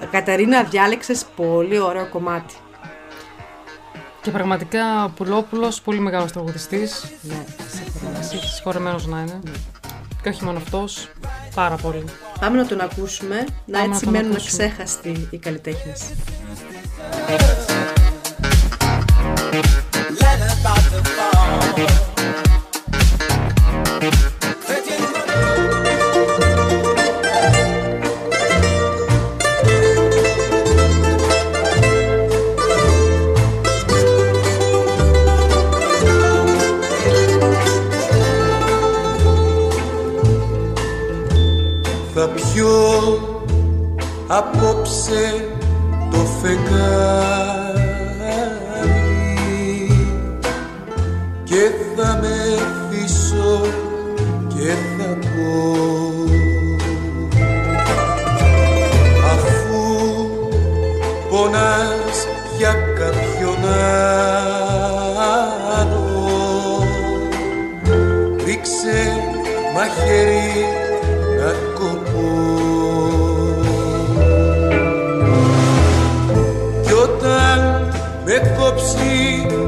Ε, Κατερίνα, διάλεξες πολύ ωραίο κομμάτι. Και πραγματικά Πουλόπουλος, πολύ μεγάλος τραγουδιστής. Ναι, Συγχωρεμένος να είναι. Και όχι μόνο αυτός, πάρα πολύ. Πάμε να τον ακούσουμε, να Πάμε έτσι να τον μένουν ακούσουμε. αξέχαστοι οι καλλιτέχνες. Θα πιω απόψε το φεγγάρι. Και θα με θύσω και θα πω αφού πονάς για κάποιον άλλο ρίξε μαχαίρι με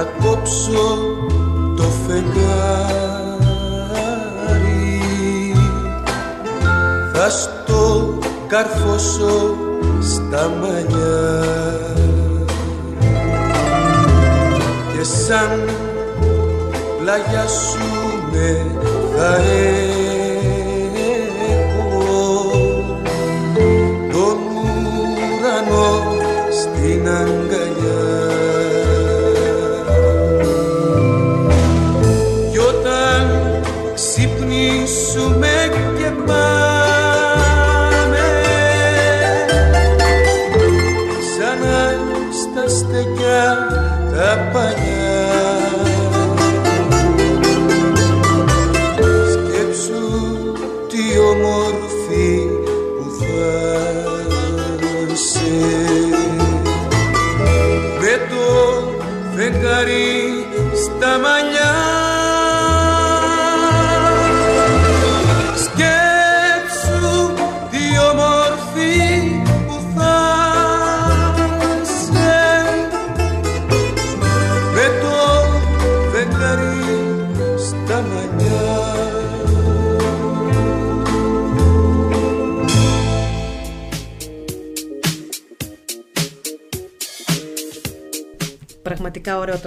θα κόψω το φεγγάρι. Θα στο καρφώσω στα μαλλιά. Και σαν πλάγια σου με θα έχω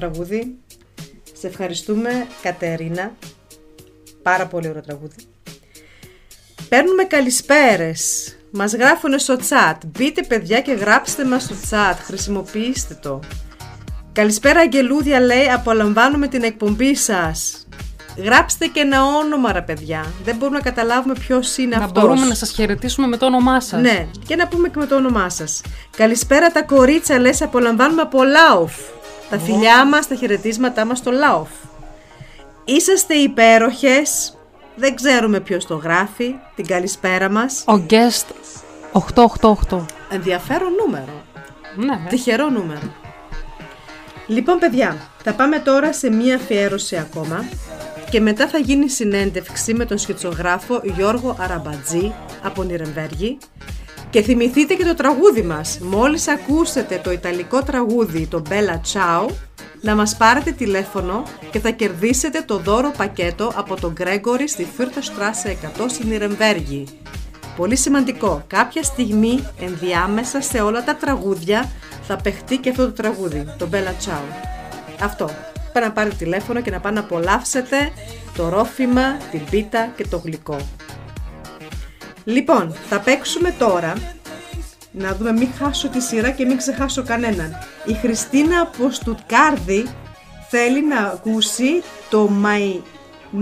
τραγούδι. Σε ευχαριστούμε Κατερίνα. Πάρα πολύ ωραίο τραγούδι. Παίρνουμε καλησπέρες. Μας γράφουν στο chat. Μπείτε παιδιά και γράψτε μας στο chat. Χρησιμοποιήστε το. Καλησπέρα Αγγελούδια λέει. Απολαμβάνουμε την εκπομπή σας. Γράψτε και ένα όνομα ρε παιδιά. Δεν μπορούμε να καταλάβουμε ποιος είναι Να αυτός. μπορούμε να σας χαιρετήσουμε με το όνομά σας. Ναι, και να πούμε και με το όνομά σας. Καλησπέρα τα κορίτσα, λες, απολαμβάνουμε από Λάοφ. Τα φιλιά μας, τα χαιρετίσματά μας στο Λάοφ. Είσαστε υπέροχες. Δεν ξέρουμε ποιος το γράφει. Την καλησπέρα μας. Ο guest 888. Ενδιαφέρον νούμερο. Ναι. Τυχερό νούμερο. Λοιπόν, παιδιά, θα πάμε τώρα σε μία αφιέρωση ακόμα. και μετά θα γίνει συνέντευξη με τον σκητσογράφο Γιώργο Αραμπατζή από Νιρεμβέργη και θυμηθείτε και το τραγούδι μας. Μόλις ακούσετε το ιταλικό τραγούδι, το Bella Ciao, να μας πάρετε τηλέφωνο και θα κερδίσετε το δώρο πακέτο από τον Γκρέγκορη στη Φύρτα Στράσε 100 στη Νιρεμβέργη. Πολύ σημαντικό, κάποια στιγμή ενδιάμεσα σε όλα τα τραγούδια θα παιχτεί και αυτό το τραγούδι, το Bella Ciao. Αυτό. Πάνε να πάρετε τηλέφωνο και να πάνε να απολαύσετε το ρόφημα, την πίτα και το γλυκό. Λοιπόν, θα παίξουμε τώρα να δούμε μην χάσω τη σειρά και μην ξεχάσω κανέναν. Η Χριστίνα από Στουτκάρδη θέλει να ακούσει το My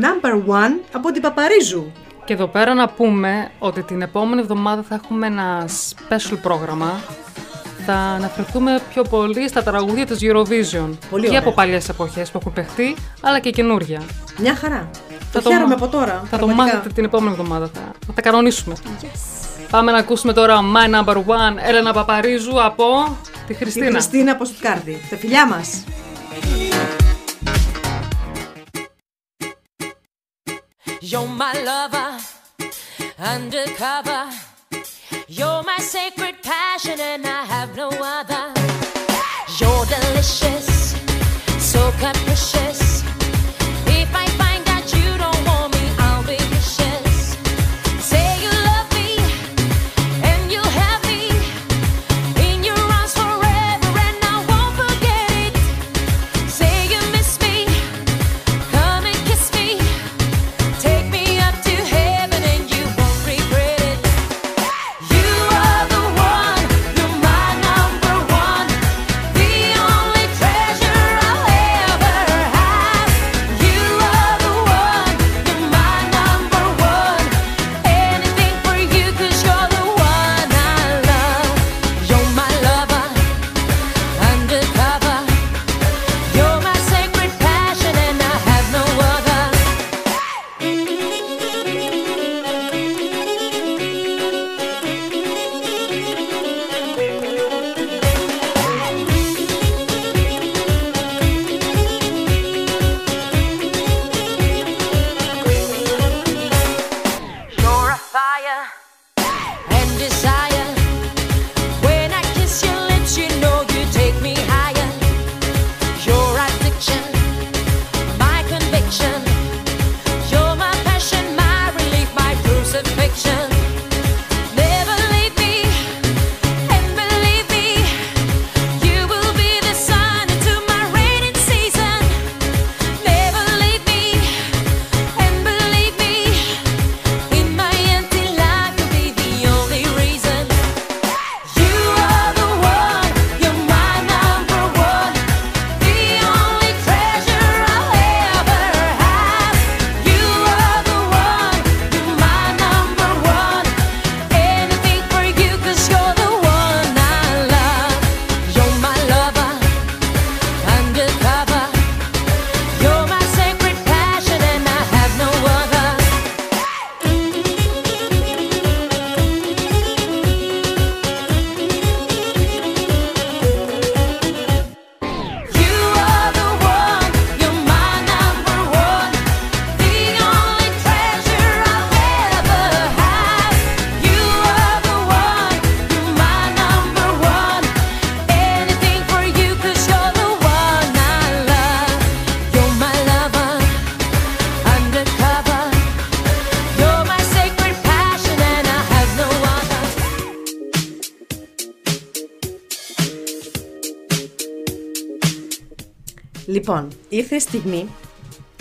Number One από την Παπαρίζου. Και εδώ πέρα να πούμε ότι την επόμενη εβδομάδα θα έχουμε ένα special πρόγραμμα. Θα αναφερθούμε πιο πολύ στα τραγούδια της Eurovision. Πολύ και ωραία. από παλιές εποχές που έχουν παιχτεί, αλλά και καινούρια. Μια χαρά. Θα το χαίρομαι μά- από τώρα. Θα το πραγματικά. μάθετε την επόμενη εβδομάδα. Θα, θα τα κανονίσουμε. Πάμε να ακούσουμε τώρα My Number One, Έλενα Παπαρίζου από τη Τη Χριστίνα. Χριστίνα από Στουτκάρδη. Τα φιλιά μας. You're my lover, undercover. You're my sacred passion, and I have no other. You're delicious, so capricious. Ήρθε η στιγμή,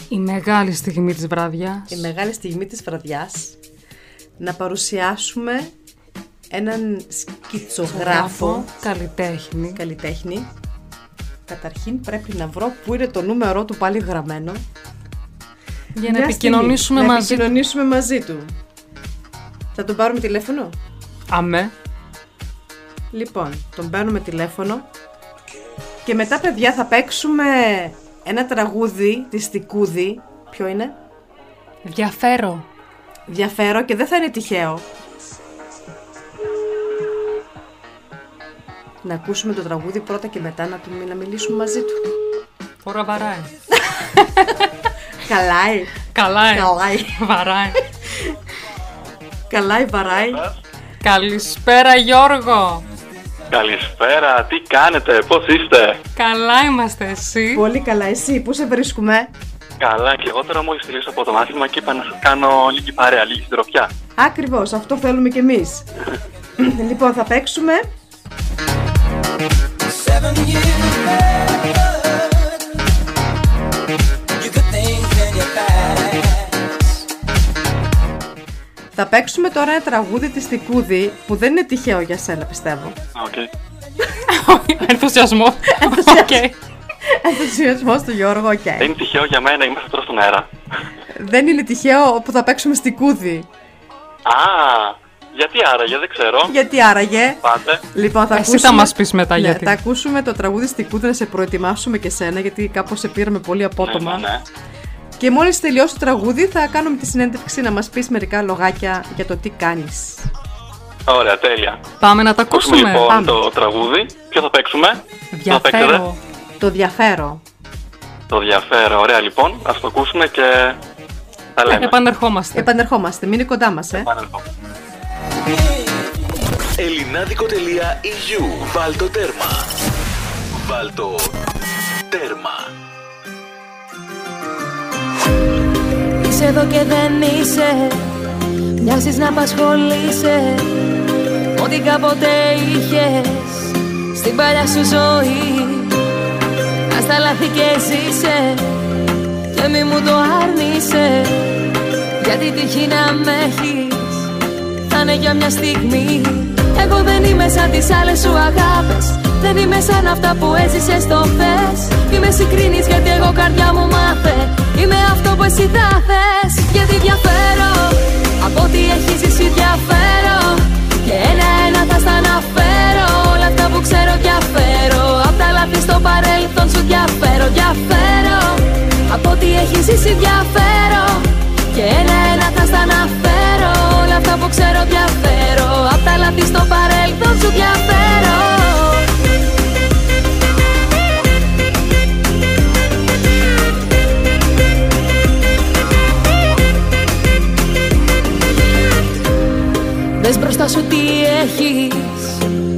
Η μεγάλη στιγμή της βραδιάς. η μεγάλη στιγμή της βραδιάς, να παρουσιάσουμε έναν σκητσογράφο, καλλιτέχνη. καλλιτέχνη. Καταρχήν πρέπει να βρω πού είναι το νούμερό του πάλι γραμμένο. Για να Μια επικοινωνήσουμε στιγμή, μαζί Να επικοινωνήσουμε μαζί του. Θα τον πάρουμε τηλέφωνο; Αμέ. Λοιπόν, τον παίρνουμε τηλέφωνο και μετά παιδιά θα παίξουμε ένα τραγούδι της Τικούδη. Ποιο είναι; Διαφέρω. Διαφέρω και δεν θα είναι τυχαίο. Να ακούσουμε το τραγούδι πρώτα και μετά να, του, να μιλήσουμε μαζί του. Τώρα βαράει. Καλάει. Καλάει. Καλάει. Βαράει. Καλάει, βαράει. Καλησπέρα Γιώργο. Καλησπέρα, τι κάνετε, πώς είστε; Καλά είμαστε εσύ; Πολύ καλά. Εσύ, πού σε βρίσκουμε; Καλά, και εγώ τώρα μόλις τελείωσα από το μάθημα και είπα να σας κάνω λίγη παρέα, λίγη συντροφιά. Ακριβώς, αυτό θέλουμε κι εμείς. λοιπόν, θα παίξουμε. Seven years Θα παίξουμε τώρα ένα τραγούδι της Στικούδη που δεν είναι τυχαίο για σένα, πιστεύω. Οκ. Ενθουσιασμό. Οκ. Ενθουσιασμός του Γιώργου, οκ. Δεν είναι τυχαίο για μένα, είμαστε τώρα στον αέρα. Δεν είναι τυχαίο που θα παίξουμε Στικούδη. Α, γιατί άραγε, δεν ξέρω. Γιατί άραγε. Πάτε. Λοιπόν, θα Εσύ ακούσουμε... θα μας πεις μετά ναι, γιατί. Θα ακούσουμε το τραγούδι Στικούδη να σε προετοιμάσουμε και σένα, γιατί κάπως σε πήραμε πολύ απότομα. Ναι, ναι, ναι. Και μόλις τελειώσει το τραγούδι θα κάνουμε τη συνέντευξη να μας πεις μερικά λογάκια για το τι κάνεις. Ωραία, τέλεια. Πάμε να τα Ακούσουμε ακούσουμε. λοιπόν Πάμε. το τραγούδι. Ποιο θα παίξουμε; Θα παίξετε; Διαφέρω. Το διαφέρω. Το διαφέρω. Ωραία λοιπόν, ας το ακούσουμε και θα λέμε. Επανερχόμαστε. Επανερχόμαστε, μείνει κοντά μας, ε. Επανερχόμαστε. Ελληνάδικο.eu Βάλ το τέρμα. Βάλ το τέρμα. Είσαι εδώ και δεν είσαι. Μοιάζεις να απασχολείσαι. Ό,τι κάποτε είχες Στην παλιά σου ζωή. Να στα λάθη και ζήσε Και μη μου το άρνησε. Γιατί τύχει να με έχεις Θα είναι για μια στιγμή Εγώ δεν είμαι σαν τις άλλες σου αγάπες. Δεν είμαι σαν αυτά που έζησες στο χθες. Είμαι συγκρίνης γιατί εγώ καρδιά μου μάθε. Είμαι αυτό που εσύ θα θες. Γιατί διαφέρω Από ό,τι έχεις ζήσει διαφέρω. Και ένα-ένα θα στα αναφέρω. Όλα αυτά που ξέρω διαφέρω. Απ' τα λάθη στο παρέλθον σου διαφέρω Διαφέρω. Από ό,τι έχεις ζήσει διαφέρω. Και ένα-ένα θα στα αναφέρω. Όλα αυτά που ξέρω διαφέρω. Απ' τα λάθη στο παρέλθον σου διαφέρω. Δες μπροστά σου τι έχεις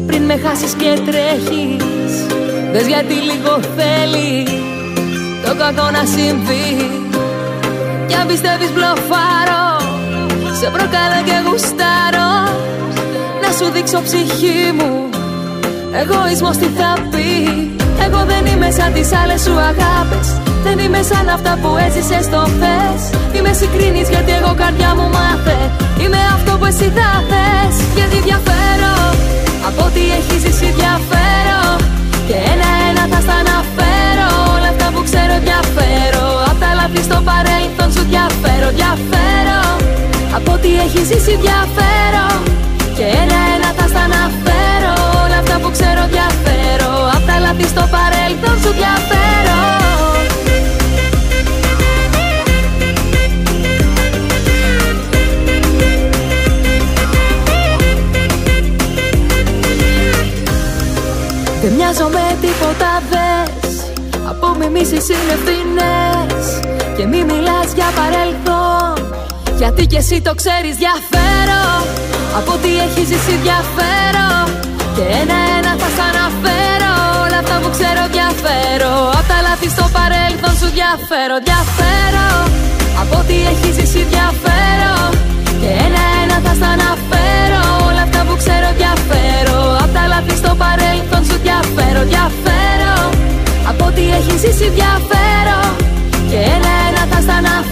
Πριν με χάσεις και τρέχεις. Δες γιατί λίγο θέλει Το κακό να συμβεί. Κι αν πιστεύεις μπλοφάρω Σε προκαλώ και γουστάρω. Να σου δείξω ψυχή μου. Εγωισμός τι θα πει. Εγώ δεν είμαι σαν τις άλλες σου αγάπες. Δεν είμαι σαν αυτά που έζησες στο χθες Είμαι συγκρίνης γιατί εγώ καρδιά μου μάθε. Είμαι αυτό που εσύ θα θες. Γιατί διαφέρω. Από ό,τι έχεις ζήσει διαφέρω. Και ένα-ένα θα στα αναφέρω. Όλα αυτά που ξέρω διαφέρω. Απ' τα λάθη στο παρέλθον σου διαφέρω. Διαφέρω. Από ό,τι έχεις ζήσει διαφέρω. Και ένα-ένα θα στα αναφέρω. Όλα αυτά που ξέρω διαφέρω. Απ' τα λάθη στο παρέλθον σου διαφέρω. Δεν μοιάζω με τίποτα δες. Από μιμήσεις είναι ευθύνες Και μη μιλάς για παρελθόν Γιατί κι εσύ το ξέρεις διαφέρω. Από τι έχεις ζήσει διαφέρω. Και ένα-ένα θα σ' αναφέρω. Όλα αυτά που ξέρω διαφέρω. Απ' τα λάθη στο παρέλθον σου διαφέρω Διαφέρω. Από τι έχεις ζήσει διαφέρω. Και ένα-ένα θα σ' αναφέρω. Όλα αυτά που ξέρω διαφέρω. Απ' τα λάθη στο παρέλθον σου διαφέρω Διαφέρω. Από τι έχεις ζήσει διαφέρω. Και ένα-ένα θα σ' αναφέρω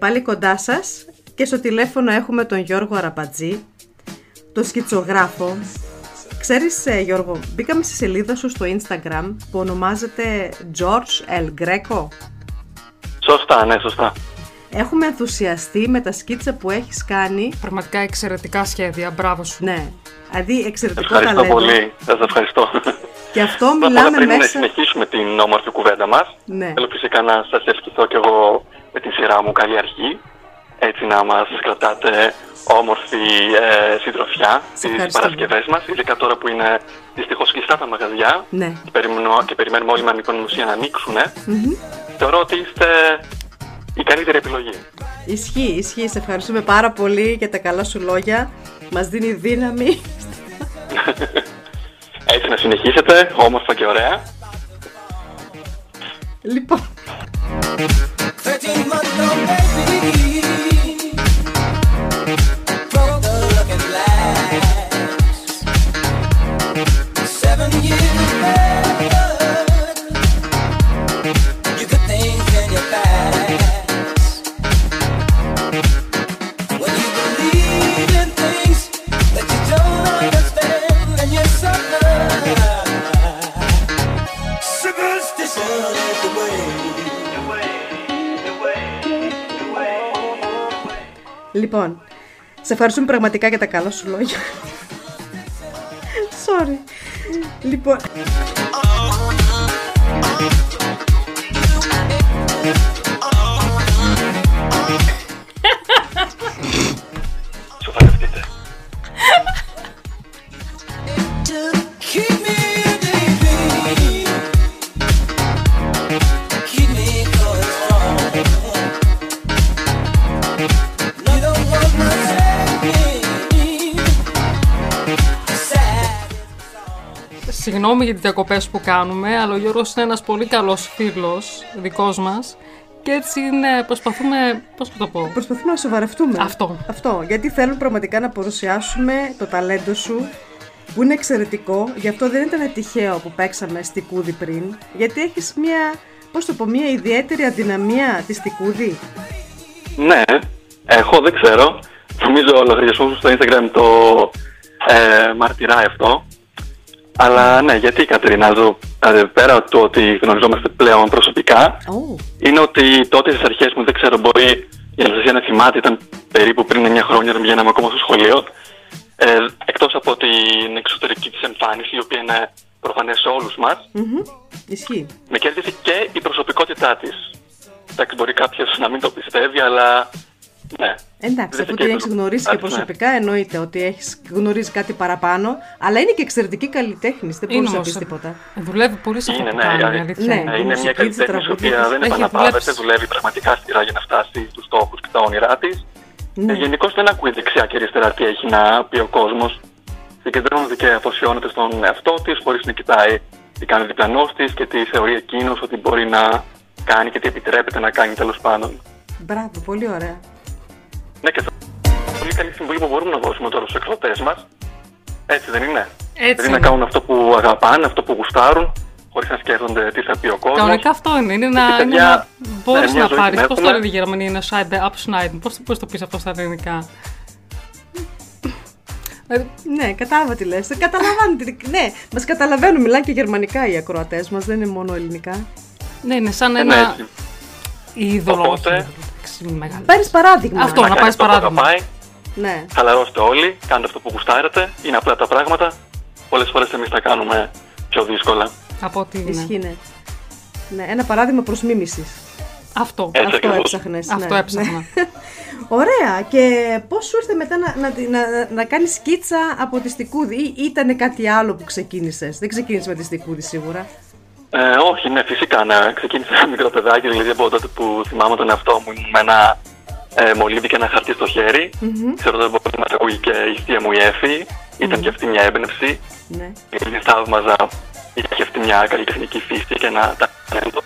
πάλι κοντά σας και στο τηλέφωνο έχουμε τον Γιώργο Αραπατζή, τον σκητσογράφο. Ξέρεις ε, Γιώργο, μπήκαμε στη σελίδα σου στο Instagram που ονομάζεται George El Greco. Σωστά, ναι, σωστά. Έχουμε ενθουσιαστεί με τα σκίτσα που έχεις κάνει. Πραγματικά εξαιρετικά σχέδια. Μπράβο σου. Ναι. Δηλαδή εξαιρετικό Ευχαριστώ ταλέντο. πολύ. Σας ευχαριστώ. Και αυτό Πρώτα απ' όλα, μιλάμε πριν να μέσα. συνεχίσουμε την όμορφη κουβέντα μας, Ναι. θέλω φυσικά να σας ευχηθώ κι εγώ με τη σειρά μου καλή αρχή. Έτσι να μας κρατάτε όμορφη ε, συντροφιά Σε στις ευχαριστούμε. Παρασκευές μας, ειδικά τώρα που είναι δυστυχώς κλειστά τα μαγαζιά Ναι. και, περιμένω, και περιμένουμε όλοι με ανυπομονησία να ανοίξουν. Μμμ. Θεωρώ ότι είστε η καλύτερη επιλογή. Ισχύει, ισχύει. Σε ευχαριστούμε πάρα πολύ για τα καλά σου λόγια. Μας δίνει δύναμη. Έτσι να συνεχίσετε, όμορφα και ωραία. Λοιπόν, 13 months old baby λοιπόν, σε ευχαριστούμε πραγματικά για τα καλά σου λόγια. Sorry. Λοιπόν, Συγγνώμη για τις διακοπές που κάνουμε, αλλά ο Γιώργος είναι ένας πολύ καλός φίλος δικός μας και έτσι είναι, προσπαθούμε, πώς θα το πω, προσπαθούμε να σοβαρευτούμε. Αυτό. Αυτό. Γιατί θέλουμε πραγματικά να παρουσιάσουμε το ταλέντο σου που είναι εξαιρετικό. Γι' αυτό δεν ήταν τυχαίο που παίξαμε στη Κούδη πριν. Γιατί έχεις μια, πώς το πω, μια ιδιαίτερη αδυναμία της Στικούδη. Ναι, έχω, δεν ξέρω. Νομίζω ο λογαριασμός μου στο Instagram το ε, μαρτυράει αυτό. Αλλά ναι, γιατί Κατερινάζω, ε, πέρα του ότι γνωριζόμαστε πλέον προσωπικά, είναι ότι τότε στις αρχές μου, δεν ξέρω, μπορεί η Αναστασία να θυμάται, ήταν περίπου πριν 9 χρόνια, όταν πηγαίναμε ακόμα στο σχολείο. Ε, εκτός από την εξωτερική της εμφάνιση, η οποία είναι προφανές σε όλους μας, Μμμ. Ισχύει. με κέρδισε και η προσωπικότητά της. Εντάξει, μπορεί κάποιος να μην το πιστεύει, αλλά ναι. Εντάξει, Δεν αφού και την η έχεις γνωρίσει και προσωπικότητά της, προσωπικά, εννοείται ότι έχεις γνωρίζεις κάτι παραπάνω. Αλλά είναι και εξαιρετική καλλιτέχνη. Δεν Είναι μπορεί να όμως, πει τίποτα. Δουλεύει πολύ σε αυτό Είναι, που ναι, κάνει, η ναι, αλήθεια. ναι, ναι, είναι μια καλλιτέχνη η οποία δεν Έχει επαναπαύεται, δουλέψει. δουλεύει πραγματικά σκληρά για να φτάσει στους στόχους και τα όνειρά της. Ναι. Ε, Γενικώ δεν ακούει δεξιά και αριστερά τι έχει να πει ο κόσμος. Συγκεντρώνεται και αφοσιώνεται στον εαυτό της, χωρίς να κοιτάει τι κάνει ο διπλανός της και τι θεωρεί εκείνος ότι μπορεί να κάνει και τι επιτρέπεται να κάνει τέλος πάντων. Μπράβο, πολύ ωραία. Ναι, και το πολύ καλή συμβουλή που μπορούμε να δώσουμε τώρα στους εκδοτές μας. Έτσι δεν είναι; Έτσι δηλαδή να είναι. κάνουν αυτό που αγαπάνε, αυτό που γουστάρουν, χωρίς να σκέφτονται τι θα πει ο κόσμος. Κανονικά αυτό είναι. Είναι να, Και είναι παιδιά, να μπορείς ναι, μια να ζωή πάρεις. την Πώς το έχουμε. λένε η Γερμανία, είναι Scheibe abschneiden. Πώ πώς το πεις αυτό στα ελληνικά; Ε, Ναι, κατάλαβα τι λες. Καταλαβαίνετε. Ναι, μας καταλαβαίνουν. Μιλάνε και γερμανικά οι ακροατές μας, δεν είναι μόνο ελληνικά. Ναι, είναι σαν Ε, ναι, ένα έτσι. είδωλο. Οπότε- όχι, εντάξει, μεγάλο. Παίρνει παράδειγμα. Αυτό, Να να κάνει πάρεις αυτό που παράδειγμα. αγαπάει, Ναι. χαλαρώστε όλοι, κάντε αυτό που γουστάρετε, είναι απλά τα πράγματα. Πολλές φορές εμείς τα κάνουμε πιο δύσκολα. Από ότι είναι. Ισχύει, ναι. ναι. Ένα παράδειγμα προς μίμησης. Αυτό. Έτσι Αυτό ακριβώς. έψαχνες. Αυτό έψαχνα. Ωραία. Και πώς σου ήρθε μετά να, να, να, να κάνεις σκίτσα από τη Στικούδη, ή ήταν κάτι άλλο που ξεκίνησες; Δεν ξεκίνησες με τη Στικούδη σίγουρα. Ε, όχι, ναι, φυσικά ναι. Ξεκίνησα ένα μικρό παιδάκι, δηλαδή από τότε που θυμάμαι τον εαυτό μου ήμουν με ένα ε, μολύβι και ένα χαρτί στο χέρι. Μμμ. Ξέρω ότι μπορεί να ακούγει και η θεία μου η Εφη. Ήταν και αυτή μια έμπνευση. Ναι. Γιατί θαύμαζα, είχε και αυτή μια καλλιτεχνική φύση και ένα ταλέντο.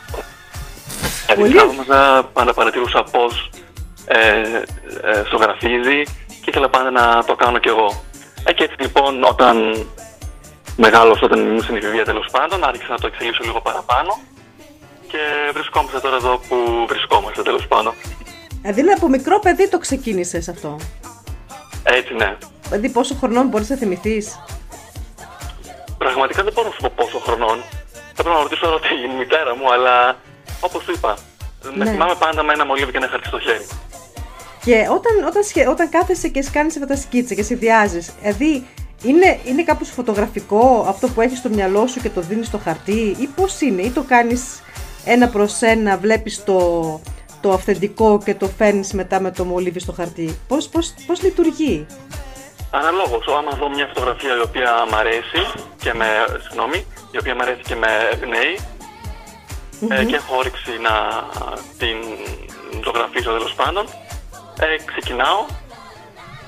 Πολύ. Δηλαδή θαύμαζα, πάντα παρατηρούσα πώς ε, ε, ζωγραφίζει και ήθελα πάντα να το κάνω κι εγώ. Ε, και έτσι λοιπόν όταν μεγάλωσα, όταν ήμουν στην εφηβεία τέλος πάντων, άρχισα να το εξελίξω λίγο παραπάνω και βρισκόμαστε τώρα εδώ που βρισκόμαστε τέλος πάντων. Δηλαδή είναι από μικρό παιδί το ξεκίνησες αυτό; Έτσι ναι. Δηλαδή πόσο χρονών μπορείς να θυμηθείς; Πραγματικά δεν μπορώ να σου πω πόσο χρονών. Θα πρέπει να ρωτήσω τώρα τη μητέρα μου, αλλά όπως σου είπα, Με Ναι. θυμάμαι πάντα με ένα μολύβι και ένα χαρτί στο χέρι. Και όταν, όταν, σχε- όταν κάθεσαι και κάνεις αυτά τα σκίτσα και συνδυάζεις, δηλαδή είναι, είναι κάπως φωτογραφικό αυτό που έχεις στο μυαλό σου και το δίνεις στο χαρτί ή πώς είναι ή το κάνεις ένα προς ένα, βλέπεις το, το αυθεντικό και το φέρνεις μετά με το μολύβι στο χαρτί. Πώς, πώς, πώς λειτουργεί; Αναλόγως, άμα δω μια φωτογραφία η οποία μ' αρέσει και με, συγγνώμη, η οποία μ' αρέσει και με εμπνέει ε, και έχω όρεξη να την ζωγραφίσω τέλος πάντων, ε, ξεκινάω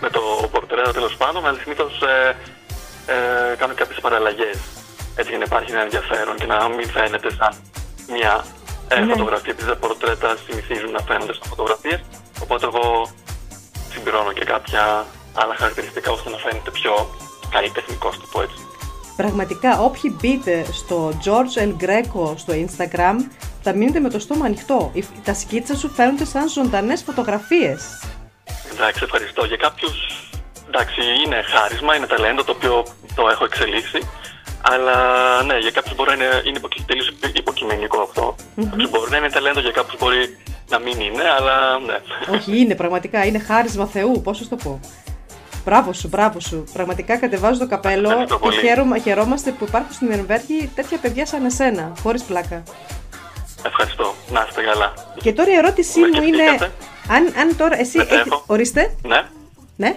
με το πορτρέτο τέλος πάντων, αλλά συνήθως ε, ε, κάνω κάποιες παραλλαγές έτσι για να υπάρχει ένα ενδιαφέρον και να μην φαίνεται σαν μια ε, Ναι. φωτογραφία, επειδή τα πορτρέτα συνηθίζουν να φαίνονται σαν φωτογραφίες. Οπότε εγώ συμπληρώνω και κάποια άλλα χαρακτηριστικά ώστε να φαίνεται πιο καλλιτεχνικός, το πω έτσι. Πραγματικά, όποιοι μπείτε στο George El Greco στο Instagram, θα μείνετε με το στόμα ανοιχτό. Οι- Τα σκίτσα σου φαίνονται σαν ζωντανές φωτογραφίες. Εντάξει, ευχαριστώ. Για κάποιους, εντάξει, είναι χάρισμα, είναι ταλέντο το οποίο το έχω εξελίξει. Αλλά ναι, για κάποιους μπορεί να είναι, είναι τελείως υποκειμενικό αυτό. Κάποιους μπορεί να είναι ταλέντο, για κάποιους μπορεί να μην είναι, αλλά ναι. Όχι, είναι πραγματικά, είναι χάρισμα Θεού, πώς να το πω. Μπράβο σου, μπράβο σου. Πραγματικά κατεβάζω το καπέλο Ευχαριστώ και πολύ. χαίρομαι, χαιρόμαστε που υπάρχουν στην Νιρνβέργη τέτοια παιδιά σαν εσένα, χωρίς πλάκα. Ευχαριστώ. Να είστε καλά. Και τώρα η ερώτησή Με μου είναι, σκεφτήκατε; αν, αν τώρα εσύ... Δεν έχεις- έχω. Ορίστε, Ναι. ναι.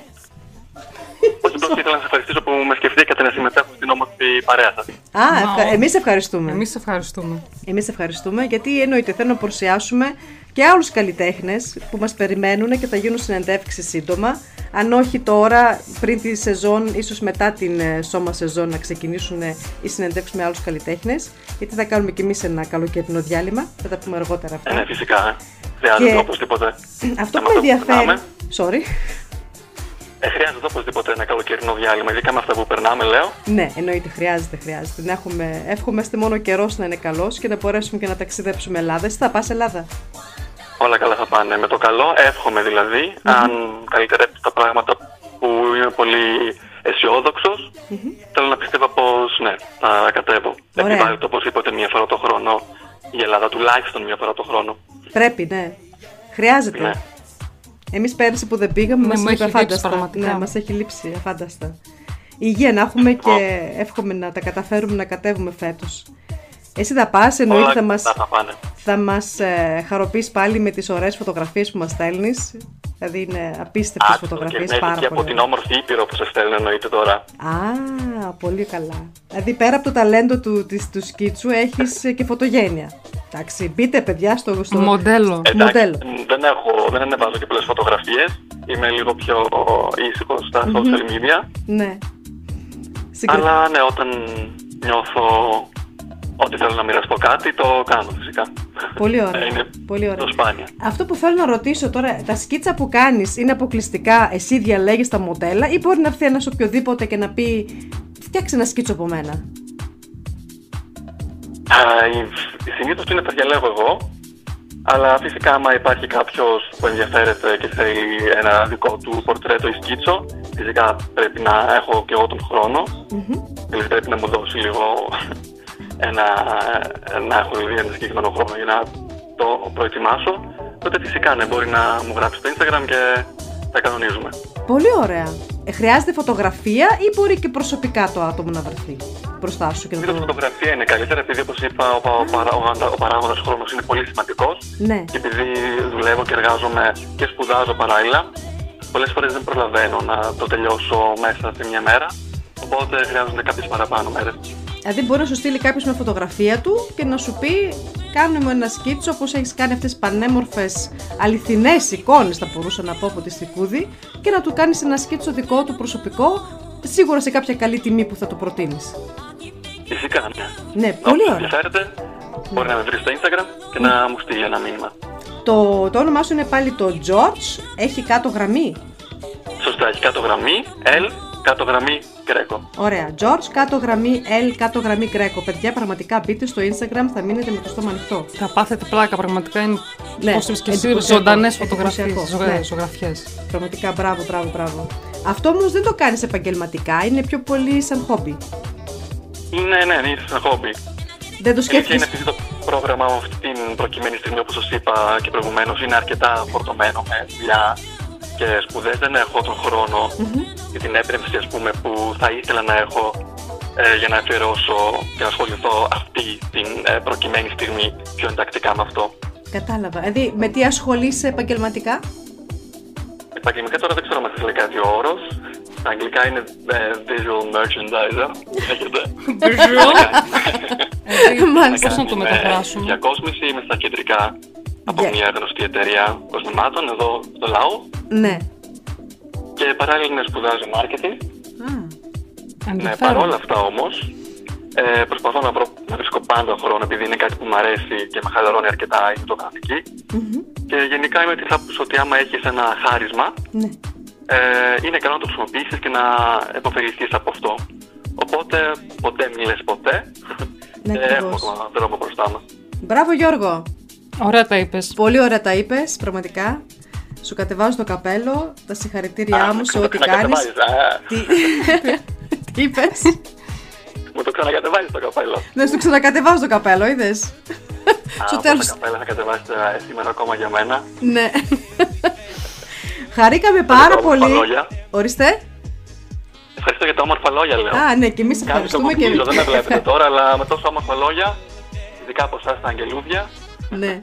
Όχι, απλώ ήθελα να σας ευχαριστήσω που με σκεφτήκατε να συμμετέχω στην όμορφη παρέα σας. Α, ευχα... εμείς ευχαριστούμε. Εμείς ευχαριστούμε. Εμείς ευχαριστούμε γιατί εννοείται θέλω να παρουσιάσουμε και άλλους καλλιτέχνες που μας περιμένουν και θα γίνουν συνεντεύξεις σύντομα. Αν όχι τώρα, πριν τη σεζόν, ίσως μετά την ε, σώμα σεζόν να ξεκινήσουν ε, οι συνεντεύξεις με άλλους καλλιτέχνες γιατί θα κάνουμε κι εμείς ένα καλοκαιρινό διάλειμμα, θα τα πούμε αργότερα αυτά. Ε, ναι, φυσικά. ε. Χρειάζεται Και- οπωσδήποτε. Αυτό να που με το ενδιαφέρει... περνάμε. Sorry. Ε, χρειάζεται οπωσδήποτε ένα καλοκαιρινό διάλειμμα, ειδικά με αυτά που περνάμε, λέω. Ναι, εννοείται, χρειάζεται, χρειάζεται. Να έχουμε, εύχομαστε μόνο καιρός να είναι καλός και να μπορέσουμε και να ταξιδέψουμε Ελλάδα. Εσύ θα πας Ελλάδα; Όλα καλά θα πάνε. Με το καλό, εύχομαι δηλαδή, αν καλυτερέψει τα πράγματα που είμαι πολύ αισιόδοξος, θέλω να πιστεύω πως ναι, θα κατέβω. Ωραία. Επιβάλλεται οπωσδήποτε μία φορά το χρόνο η Ελλάδα, τουλάχιστον μία φορά το χρόνο. Πρέπει, ναι. Χρειάζεται. Ναι. Εμείς πέρυσι που δεν πήγαμε, Ναι, μας μου λείπει έχει λείψει αφάνταστα. πραγματικά. Ναι, μας έχει λείψει αφάνταστα. Υγεία να έχουμε και εύχομαι να τα καταφέρουμε να κατέβουμε φέτος. Εσύ θα πας, εννοείται Όλα θα μας, καλά θα πάνε. θα μας ε, χαροποιείς πάλι με τις ωραίες φωτογραφίες που μας στέλνεις. Δηλαδή είναι απίστευτες Άτομο και φωτογραφίες, ναι, πάρα και από πολύ. την όμορφη Ήπειρο που σε στέλνω εννοείται τώρα. Α, πολύ καλά. Δηλαδή πέρα από το ταλέντο του, της, του σκίτσου έχεις ε, και φωτογένεια. Εντάξει, μπείτε παιδιά στο, στο Μοντέλο. Εντάξει, μοντέλο. μ, δεν, έχω, δεν ανεβάζω και πολλές φωτογραφίες. Είμαι λίγο πιο ήσυχο στα social media. Ναι. Συγκρα... Αλλά ναι, όταν νιώθω ότι θέλω να μοιραστώ κάτι, το κάνω φυσικά. Πολύ ωραία. Ε, Είναι Πολύ ωραία. το σπάνια. Αυτό που θέλω να ρωτήσω τώρα, τα σκίτσα που κάνεις είναι αποκλειστικά εσύ διαλέγεις τα μοντέλα ή μπορεί να έρθει ένας οποιοδήποτε και να πει φτιάξε ένα σκίτσο από μένα. Συνήθως είναι τα διαλέγω εγώ. Αλλά φυσικά, άμα υπάρχει κάποιος που ενδιαφέρεται και θέλει ένα δικό του πορτρέτο ή σκίτσο, φυσικά πρέπει να έχω και εγώ τον χρόνο. Δηλαδή πρέπει να μου δώσει λίγο ένα, να έχω δηλαδή ένα συγκεκριμένο χρόνο για να το προετοιμάσω. Τότε φυσικά ναι, μπορεί να μου γράψει στο Instagram και τα κανονίζουμε. Πολύ ωραία. Ε, χρειάζεται φωτογραφία ή μπορεί και προσωπικά το άτομο να βρεθεί μπροστά σου και να Η το... φωτογραφία είναι καλύτερα επειδή όπως είπα ο, πα- ο, παρα- ο, αντα- ο παράγοντας χρόνος είναι πολύ σημαντικός Ναι. και επειδή δουλεύω και εργάζομαι και σπουδάζω παράλληλα πολλές φορές δεν προλαβαίνω να το τελειώσω μέσα σε μια μέρα οπότε χρειάζονται κάποιες παραπάνω μέρες. Δηλαδή μπορεί να σου στείλει κάποιος με φωτογραφία του και να σου πει κάνε μου ένα σκίτσο όπως έχεις κάνει αυτές τις πανέμορφες αληθινές εικόνες θα μπορούσα να πω από τη Στικούδη και να του κάνεις ένα σκίτσο δικό του προσωπικό σίγουρα σε κάποια καλή τιμή που θα το προτείνεις. Φυσικά, ναι. Ναι, πολύ Όποιος ωραία. ενδιαφέρεται μπορεί να με βρεις στο Instagram και να μου στείλει ένα μήνυμα. Το, το όνομά σου είναι πάλι το George, έχει κάτω γραμμή; Σωστά, έχει κάτω γραμμή L, κάτω γραμμή Greco. Ωραία. George, κάτω γραμμή L, κάτω γραμμή Greco. Παιδιά, πραγματικά μπείτε στο Instagram, θα μείνετε με το στόμα ανοιχτό. Θα πάθετε πλάκα, πραγματικά είναι. Ναι, Πώς είπες και εσύ, εντυπωσιακό, ζωντανές φωτογραφίες, εντυπωσιακό, ζωγα- ναι. ζωγραφιές. Πραγματικά, μπράβο, μπράβο, μπράβο. Αυτό όμως δεν το κάνεις επαγγελματικά, είναι πιο πολύ σαν χόμπι. Ναι, ναι, είναι σαν χόμπι. Δεν το Η αλήθεια είναι σκέφτεσαι. επειδή το, πρόγραμμα με αυτή την προκειμένη στιγμή, όπως σας είπα και προηγουμένως, είναι αρκετά φορτωμένο με δουλειά και σπουδές. Δεν έχω τον χρόνο και την έπρεμψη, ας πούμε, που θα ήθελα να έχω ε, για να αφιερώσω και να ασχοληθώ αυτή την ε, προκειμένη στιγμή πιο εντακτικά με αυτό. Κατάλαβα. Δηλαδή, με τι ασχολείσαι επαγγελματικά; Επαγγελματικά τώρα δεν ξέρω αν σας λέει κάτι ο όρος. Στα αγγλικά είναι ε, visual merchandiser. Λέγεται. Μάλιστα. Πώς να το Ε, μεταφράσουμε. Για κόσμηση είμαι στα κεντρικά από Για- μια γνωστή εταιρεία κοσμημάτων εδώ στο λαό Ναι. και παράλληλα να σπουδάζω marketing. Ναι, Ενδιαφέρον. παρόλα αυτά όμως ε, προσπαθώ να, βρω, να βρίσκω πάντα χρόνο επειδή είναι κάτι που μου αρέσει και με χαλαρώνει αρκετά η φωτογραφική. Και γενικά είμαι της άποψης ότι άμα έχεις ένα χάρισμα Ναι. ε, είναι καλό να το χρησιμοποιήσεις και να επωφεληθείς από αυτό. Οπότε ποτέ μην λες ποτέ. Ναι, και έχουμε ακριβώς. ακόμα δρόμο μπροστά μας. Μπράβο Γιώργο. Ωραία τα είπες. Πολύ ωραία τα είπες, πραγματικά. Σου κατεβάζω το καπέλο, τα συγχαρητήριά μου σε μου το ό,τι κάνεις. ξανακατεβάζεις, α. Τι, Τι είπες; Μου το ξανακατεβάζεις το καπέλο. Ναι, σου ξανακατεβάζω το καπέλο, είδες. Α, Στο από τέλος. τα καπέλα θα κατεβάσετε ε, σήμερα ακόμα για μένα. Ναι. Χαρήκαμε πάρα τα όμορφα πολύ. λόγια. Ορίστε. Ευχαριστώ για τα όμορφα λόγια, λέω. Α, ναι, και εμείς Κάτι το ευχαριστούμε και κοκκινίζω, δεν με βλέπετε τώρα, αλλά με τόσο όμορφα λόγια, ειδικά από εσάς τα αγγελούδια, Ναι.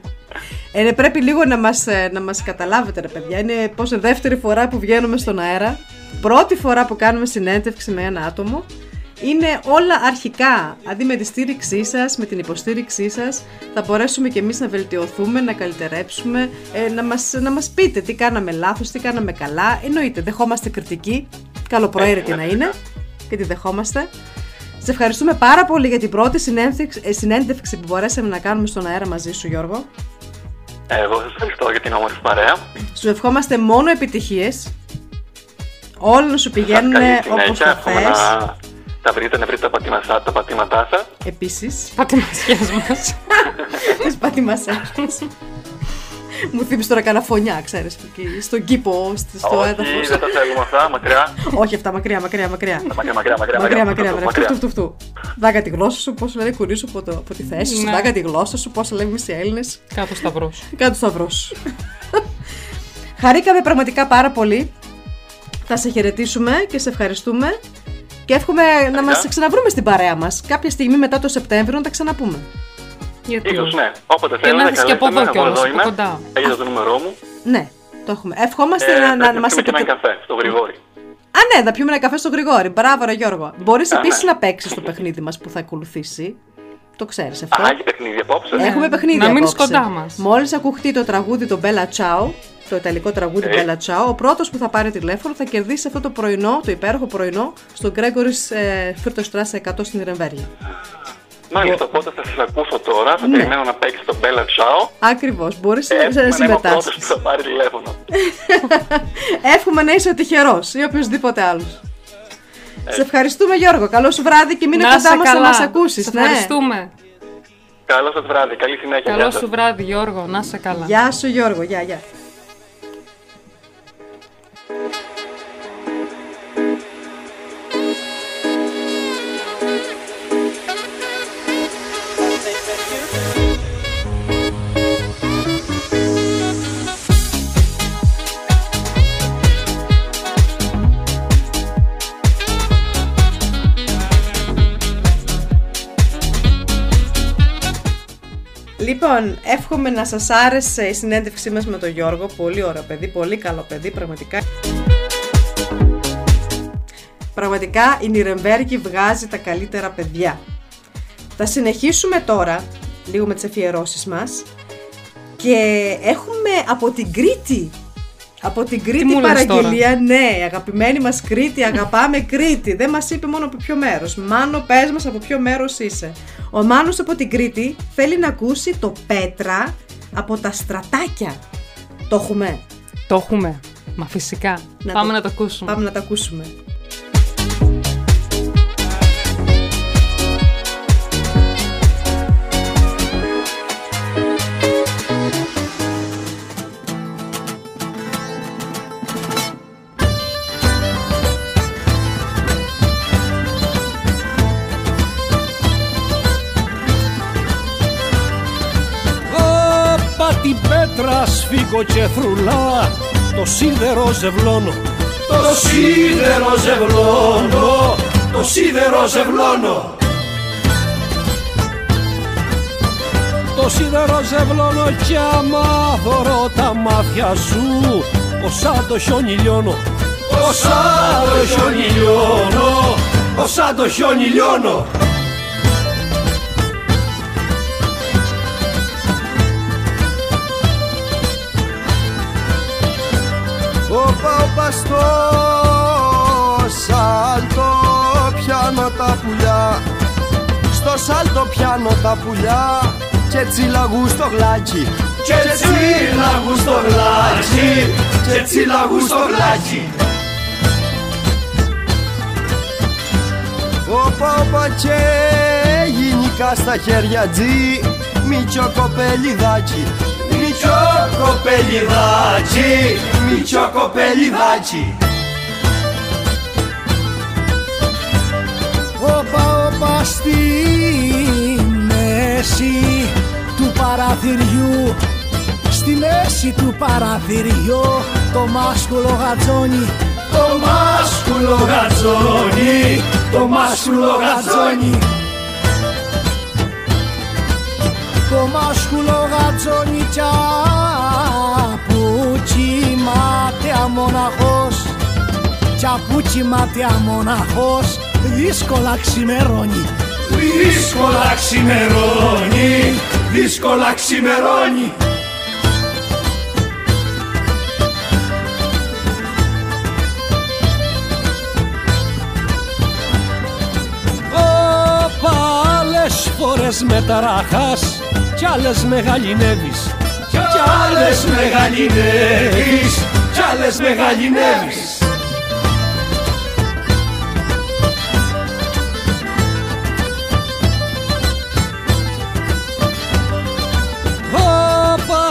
Ε, ναι, πρέπει λίγο να μας, ε, να μας καταλάβετε ρε παιδιά. Είναι πόσο δεύτερη φορά που βγαίνουμε στον αέρα. Πρώτη φορά που κάνουμε συνέντευξη με ένα άτομο. Είναι όλα αρχικά. Αντί με τη στήριξή σας, με την υποστήριξή σας, θα μπορέσουμε και εμείς να βελτιωθούμε, να καλυτερέψουμε, ε, να, μας, να μας πείτε τι κάναμε λάθος, τι κάναμε καλά. Εννοείται, δεχόμαστε κριτική, καλοπροαίρετη να είναι και τη δεχόμαστε. Σε ευχαριστούμε πάρα πολύ για την πρώτη συνέντευξη, ε, συνέντευξη που μπορέσαμε να κάνουμε στον αέρα μαζί σου Γιώργο. εγώ σας ευχαριστώ για την όμορφη παρέα. Σου ευχόμαστε μόνο επιτυχίες. Όλα να σου πηγαίνουν Καλή όπως συνέχεια, το εύχομαι θες. να τα βρείτε, να βρείτε τα πατήματά, τα πατήματά σας. Επίσης. Πατημασιές μας. Τις πατημασές μας. Μου θύμισε τώρα κανένα φωνιά, ξέρεις, εκεί, στον κήπο, στη- στο Όχι, έδαφος. δεν τα θέλουμε αυτά, μακριά. Όχι αυτά, μακριά, μακριά, μακριά. Μακριά, μακριά, μακριά. Μακριά, μακριά, Φτου, μακριά. Φτου, φτου, φτου. Δάγκα τη γλώσσα σου, πώς λένε κουρί σου από, το, από τη θέση σου. Ναι. Δάγκα τη γλώσσα σου, πώς λέμε εμείς οι Έλληνες. Κάτω σταυρός. Κάτω σταυρός σου. Χαρήκαμε πραγματικά πάρα πολύ. Θα σε χαιρετήσουμε και σε ευχαριστούμε. Και εύχομαι να μας ξαναβρούμε στην παρέα μας. Κάποια στιγμή μετά το Σεπτέμβριο να τα ξαναπούμε. Γιατί Ίσως, ναι. Όποτε Και θέλετε, να έρθεις και από καλέστε εδώ με, εγώ κιόλας, εδώ από είμαι. κοντά. Έχετε το νούμερό μου. Ναι, το έχουμε. Ευχόμαστε Ε, να, πρέπει να, να μας πιούμε και ένα επιτρέψετε. καφέ, στο Γρηγόρι. Α, ναι, να πιούμε ένα καφέ στο Γρηγόρι. Μπράβο, ρε Γιώργο. Μπορείς Α, επίσης ναι. να παίξεις το παιχνίδι μας που θα ακολουθήσει. Το ξέρεις αυτό. Α, έχει παιχνίδι απόψε. Έχουμε παιχνίδι Να μείνεις απόψε. κοντά μας. Μόλις ακουχτεί το τραγούδι το Bella Ciao, το ιταλικό τραγούδι Ε. Bella Ciao, ο πρώτος που θα πάρει τηλέφωνο θα κερδίσει αυτό το πρωινό, το υπέροχο πρωινό, στο Gregory's ε, Fürtherstrasse 100 στην Ιρεμβέργη. Μάλιστα, οπότε θα σας ακούσω τώρα, θα Ναι. περιμένω να παίξεις το Bella Ciao. Ακριβώς, μπορείς να- Εύχομαι να να είμαι ο πρώτος συμμετάσχεις. που θα πάρει τηλέφωνο. Εύχομαι να είσαι ο τυχερός ή οποιοδήποτε άλλος. Σε ευχαριστούμε Γιώργο, καλό σου βράδυ και μείνε Να κοντά σε μας να καλά. μας ακούσεις. Σε ναι. ευχαριστούμε. Καλό σας βράδυ, καλή συνέχεια. Καλό γεια σας. σου βράδυ Γιώργο, να σε καλά. Γεια σου Γιώργο, γεια, γεια. Λοιπόν, εύχομαι να σας άρεσε η συνέντευξή μας με τον Γιώργο. Πολύ ωραίο παιδί, πολύ καλό παιδί, πραγματικά. Πραγματικά η Νιρεμβέργη βγάζει τα καλύτερα παιδιά. Θα συνεχίσουμε τώρα, λίγο με τις αφιερώσεις μας. Και έχουμε από την Κρήτη. Από την Κρήτη μου λες παραγγελία, ναι, αγαπημένη μας Κρήτη, αγαπάμε Κρήτη. Δεν μας είπε μόνο από ποιο μέρος. Μάνο, πες μας από ποιο μέρος είσαι. Ο Μάνος από την Κρήτη θέλει να ακούσει το Πέτρα από τα στρατάκια. Το έχουμε; Το έχουμε. Μα φυσικά. Να Πάμε το- να το ακούσουμε. Πάμε να τα ακούσουμε. Τα σφίγγω και θρουλά. Το σίδερο ζευλώνω Το σίδερο ζευλώνω, το σίδερο ζευλώνω Το σίδερο ζευλώνω κι άμα δωρώ τα μάτια σου. Όσα το χιόνι λιώνω Όσα το χιόνι λιώνω, όσα το χιόνι λιώνω σάλτο πιάνω τα πουλιά. Στο σάλτο πιάνω τα πουλιά και τσιλαγού στο γλάκι. Και τσίλαγου στο γλάκι, και τσίλαγου στο γλάκι. Όπα όπα και γενικά στα χέρια τζι. Μίτσο κοπελιδάκι Μητσό κοπελιδάκι, μητσό κοπελιδάκι Όπα όπα στη μέση του παραθυριού Στη μέση του παραθυριού το μάσκουλο γατζόνι. Το μάσκουλο γατζόνι, το μάσκουλο γατζόνι. Το μάσκουλο γατζόνι τσαπούτσι μάταια μοναχός. Τσαπούτσι μάταια μοναχός. Δύσκολα ξημερώνει. Δύσκολα ξημερώνει, δύσκολα ξημερώνει. Όπα άλλες φορές με ταραχάς κι άλλες με γαλινεύεις Κι άλλες μεγαλυνεύεις, κι άλλες μεγαλυνεύεις. Όπα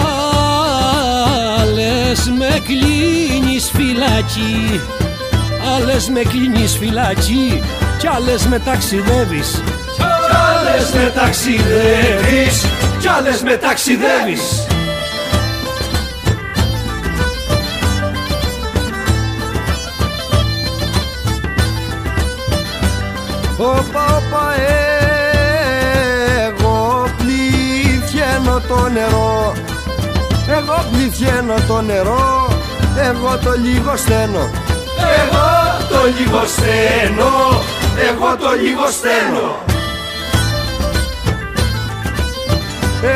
άλλες με κλείνεις φυλάκι Άλλες με κλείνεις φυλάκι κι άλλες με ταξιδεύεις. Κι άλλες με ταξιδεύεις, κι άλλες με ταξιδεύεις το νερό. Εγώ πληθαίνω το νερό. Εγώ το λίγο στένω. Εγώ το λίγο στένω, εγώ το λίγο στένω.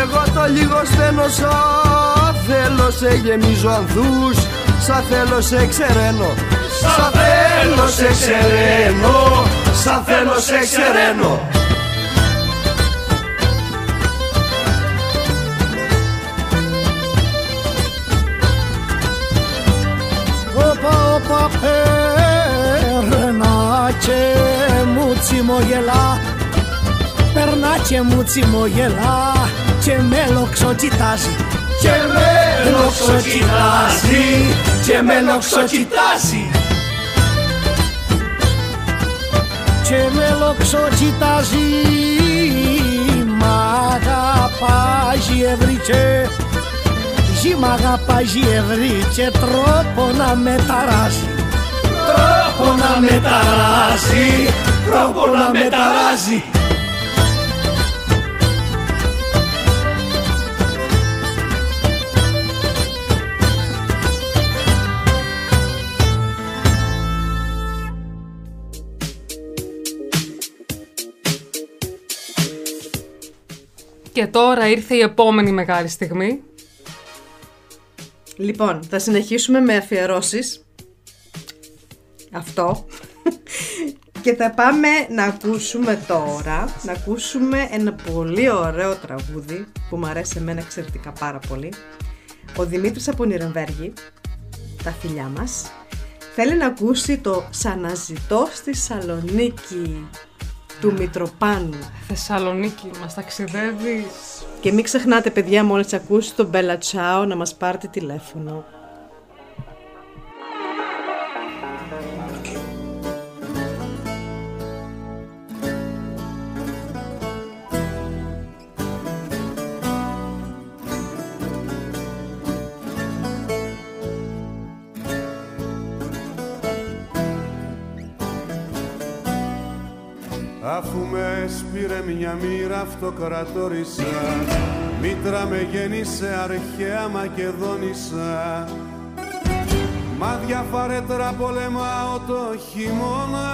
Εγώ το λίγο στένω Σα θέλω σε γεμίζω ανθούς. Σα θέλω σε ξεραίνω. Σαν θέλω σε ξεραίνω, σαν θέλω σε ξεραίνω και μου τσιμογελά Περνά και μου τσιμογελά και με λοξοκοιτάζει Και με λοξοκοιτάζει, και με λοξοκοιτάζει και με λοξοκοιτάζει Μ' αγαπάζει ευρύτσε Ζη μ' αγαπάζει ευρύτσε τρόπο να με ταράζει Τρόπο να με ταράζει, τρόπο να με ταράζει Και τώρα ήρθε η επόμενη μεγάλη στιγμή. Λοιπόν, θα συνεχίσουμε με αφιερώσεις. Αυτό. Και θα πάμε να ακούσουμε τώρα, να ακούσουμε ένα πολύ ωραίο τραγούδι που μου αρέσει εμένα εξαιρετικά πάρα πολύ. Ο Δημήτρης από Νιρεμβέργη, τα φιλιά μας, θέλει να ακούσει το «Σαναζητώ στη Σαλονίκη» του Μητροπάνου. Θεσσαλονίκη, μας ταξιδεύεις. Και μην ξεχνάτε παιδιά μόλις ακούσει το Bella Ciao να μας πάρετε τηλέφωνο. Μια μοίρα αυτοκρατόρισα. Μήτρα με γέννησε αρχαία Μακεδόνισσα. Μάδια φαρέτρα πολεμάω το χειμώνα.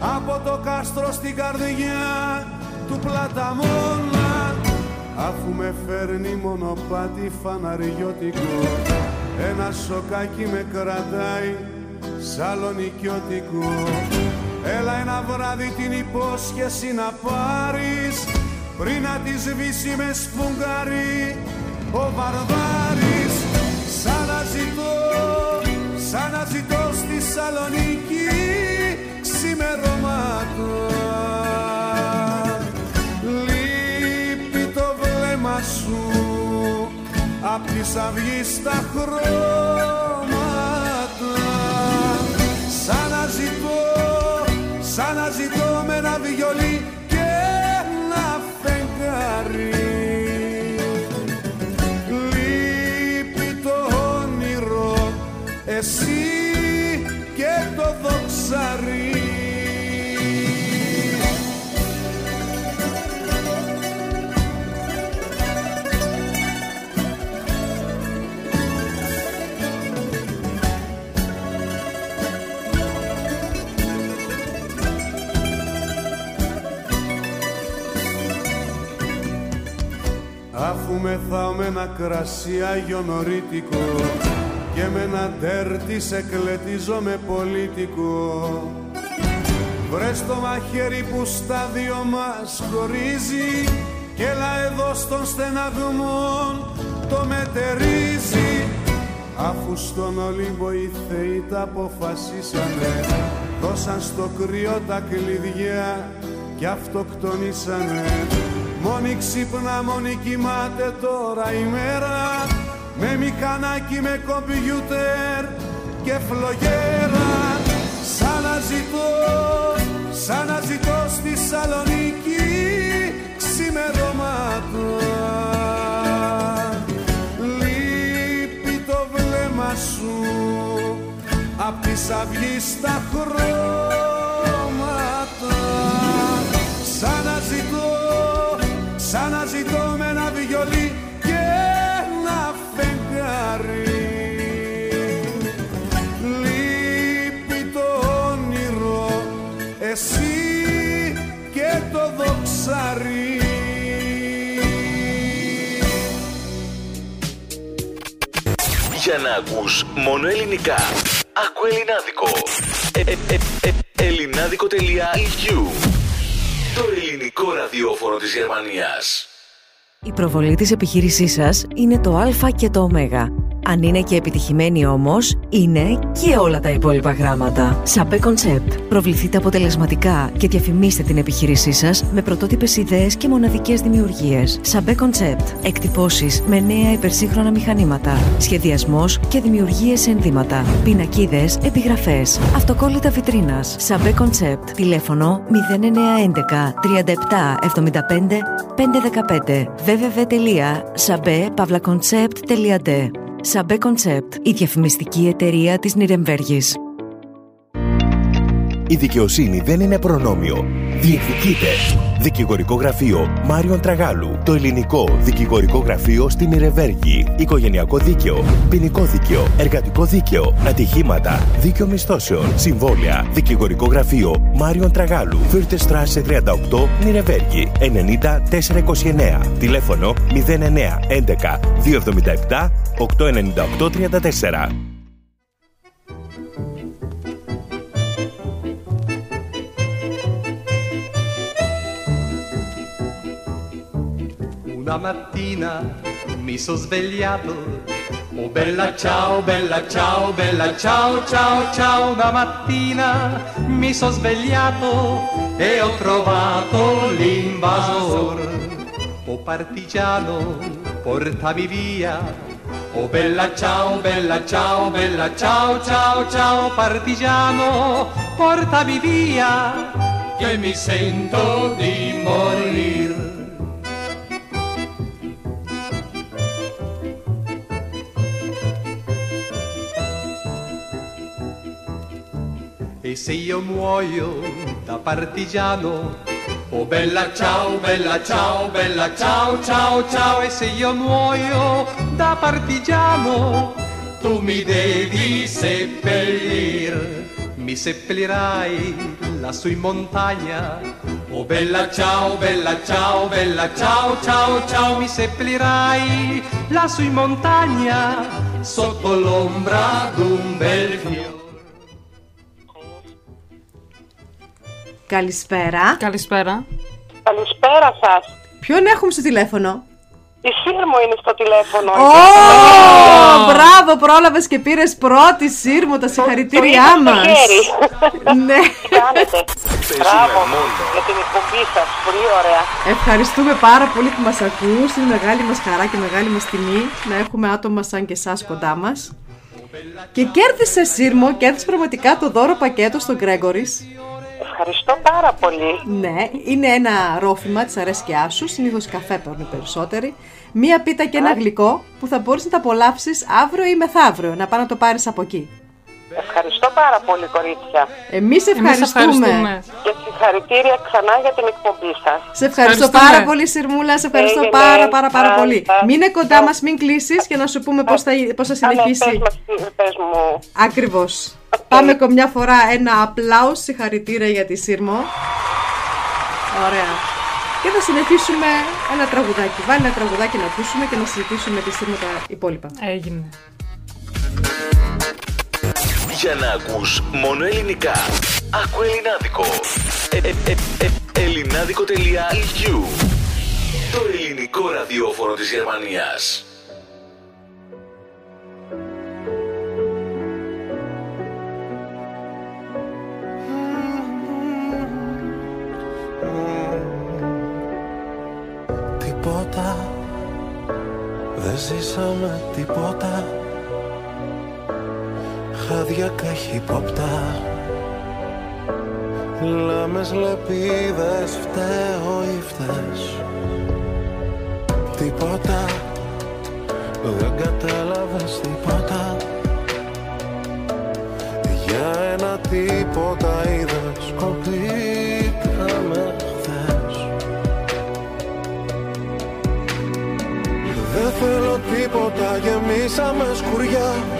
Από το κάστρο στην καρδιά του πλαταμόνα Αφού με φέρνει μονοπάτι φαναριώτικο Ένα σοκάκι με κρατάει σαλονικιώτικο Έλα ένα βράδυ την υπόσχεση να πάρεις. Πριν να τη σβήσει με σφουγγάρι ο Βαρδάρης Σαν να ζητώ, σαν να ζητώ στη Σαλονίκη ξημερώματα. Λείπει το βλέμμα σου απ' της αυγής τα χρώματα σαν να ζητώ με ένα βιολί και ένα φεγγάρι. Λείπει το όνειρο, εσύ και το δοξαρί Αφού μεθάω με ένα κρασί αγιονορίτικο και με ένα τέρτι σε κλετίζω με πολίτικο Βρες το μαχαίρι που στα δυο μας χωρίζει και έλα εδώ στον στεναγμό το μετερίζει. Αφού στον Ολύμπο οι θεοί τα αποφασίσανε δώσαν στο κρύο τα κλειδιά και αυτοκτονήσανε Μόνη ξύπνα, μόνη κοιμάται τώρα η μέρα. Με μηχανάκι, με κομπιούτερ και φλογέρα. Σαν να ζητώ, σαν να ζητώ στη Σαλονίκη ξημερώματα. Λείπει το βλέμμα σου. Απ' της αυγής τα χρώματα ακούς μόνο ελληνικά. Άκου ελληνάδικο. Ε, ε, ε, ε, ελληνάδικο.eu Το ελληνικό ραδιόφωνο της Γερμανίας. Η προβολή της επιχείρησής σας είναι το α και το ω. Αν είναι και επιτυχημένη όμως, είναι και όλα τα υπόλοιπα γράμματα. Σαπέ Concept. Προβληθείτε αποτελεσματικά και διαφημίστε την επιχείρησή σας με πρωτότυπες ιδέες και μοναδικές δημιουργίες. Σαπέ Concept. Εκτυπώσεις με νέα υπερσύγχρονα μηχανήματα. Σχεδιασμός και δημιουργίες σε ενδύματα. Πινακίδες, επιγραφές. Αυτοκόλλητα βιτρίνας. Σαπέ Concept. Τηλέφωνο 0911 37 75 515 www.sabe.concept.de Σαμπέ Concept, η διαφημιστική εταιρεία της Νιρεμβέργης. Η δικαιοσύνη δεν είναι προνόμιο. Διεκδικείτε. Δικηγορικό γραφείο Μάριον Τραγάλου. Το ελληνικό δικηγορικό γραφείο στην Ιρεβέργη. Οικογενειακό δίκαιο. Ποινικό δίκαιο. Εργατικό δίκαιο. Ατυχήματα. Δίκαιο μισθώσεων. Συμβόλαια. Δικηγορικό γραφείο Μάριον Τραγάλου. Φύρτε Στράσε 38 Νιρεβέργη. 90 429. Τηλέφωνο 09 11 277 898 34. Una mattina mi sono svegliato. Oh bella ciao, bella ciao, bella ciao, ciao, ciao. Una mattina mi sono svegliato e ho trovato l'invasor. Oh partigiano, portami via. Oh bella ciao, bella ciao, bella ciao, ciao, ciao. Partigiano, portami via, che mi sento di morir. E se io muoio da partigiano, oh bella ciao, bella ciao, bella ciao, ciao, ciao. E se io muoio da partigiano, tu mi devi seppellir, mi seppellirai lassù in montagna. Oh bella ciao, bella ciao, bella ciao, ciao, ciao, mi seppellirai lassù in montagna, sotto l'ombra d'un bel fiore. Καλησπέρα. Καλησπέρα. Καλησπέρα σας. Ποιον έχουμε στο τηλέφωνο; Η Σύρμο είναι στο τηλέφωνο. Ω, μπράβο, πρόλαβες και πήρες πρώτη Σύρμο, τα συγχαρητήριά Το μας. χέρι. ναι. Τι κάνετε. Μπράβο για την εκπομπή σας. Πολύ ωραία. Ευχαριστούμε πάρα πολύ που μας ακούς. Είναι μεγάλη μας χαρά και μεγάλη μας τιμή να έχουμε άτομα σαν και εσάς κοντά μας. Και κέρδισε Σύρμο, κέρδισε πραγματικά το δώρο πακέτο στον Γκρέγκορης. Ευχαριστώ πάρα πολύ. Ναι, είναι ένα ρόφημα της αρέσκειάς σου, συνήθως καφέ παίρνουν οι περισσότεροι. Μία πίτα και ένα γλυκό που θα μπορείς να τα απολαύσεις αύριο ή μεθαύριο, να πάει να το πάρεις από εκεί. Ευχαριστώ πάρα πολύ κορίτσια. Εμείς ευχαριστούμε. ευχαριστούμε. Και συγχαρητήρια ξανά για την εκπομπή σας. Σε ευχαριστώ Ευχαριστούμε. πάρα πολύ Συρμούλα, σε ευχαριστώ Έγινε. πάρα πάρα πάρα Α, πολύ. α, Μείνε κοντά μας, μην κλείσεις και να σου πούμε πώς θα, πώς θα Α, ναι, συνεχίσει. πες μας, τι- πες μου. Ακριβώς. Πάμε καμιά φορά ένα απλάους συγχαρητήρια για τη Σύρμο. Ωραία. Και θα συνεχίσουμε ένα τραγουδάκι. Βάλει ένα τραγουδάκι να ακούσουμε και να συζητήσουμε με τη Σύρμο τα υπόλοιπα. Έγινε. Για να ακούς μόνο ελληνικά. Άκου ελληνάδικο. Ε, ε, ε, ε, ελληνάδικο.eu Το ελληνικό ραδιόφωνο της Γερμανίας. Χάδια καχυπόπτα Λάμες λεπίδες φταίω ή φταίς. Τίποτα. Δεν κατάλαβες τίποτα. Για ένα τίποτα είδες Κοπήκαμε χθες. Δεν θέλω τίποτα, γεμίσαμε σκουριά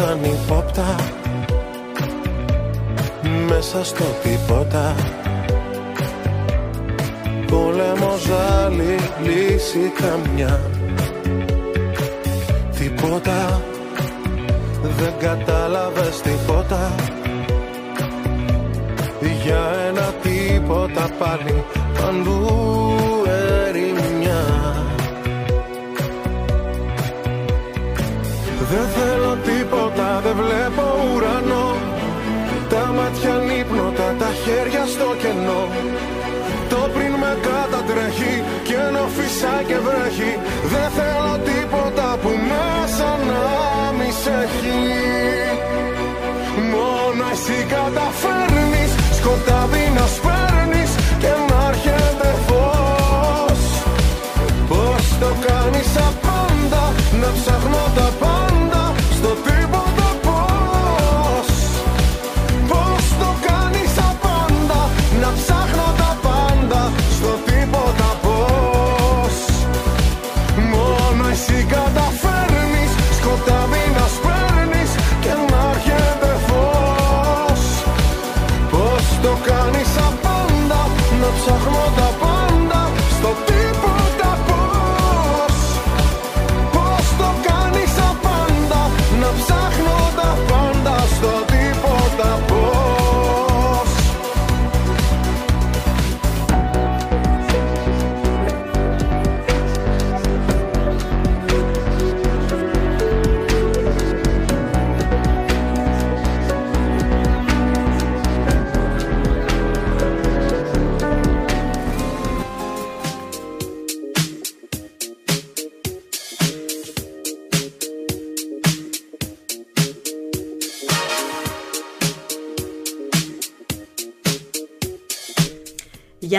σαν υπόπτα Μέσα στο τίποτα Πόλεμος άλλη λύση καμιά. Τίποτα. Δεν κατάλαβες τίποτα. Για ένα τίποτα πάλι. Παντού ερημιά Δεν θέλω τίποτα, δεν βλέπω ουρανό. Τα μάτια νύπνοτα, τα χέρια στο κενό. Το πριν με κατατρέχει και ενώ φυσά και βρέχει. Δεν θέλω τίποτα που μέσα να μη σε έχει. Μόνο εσύ καταφέρνεις σκοτάδι να σπέρνεις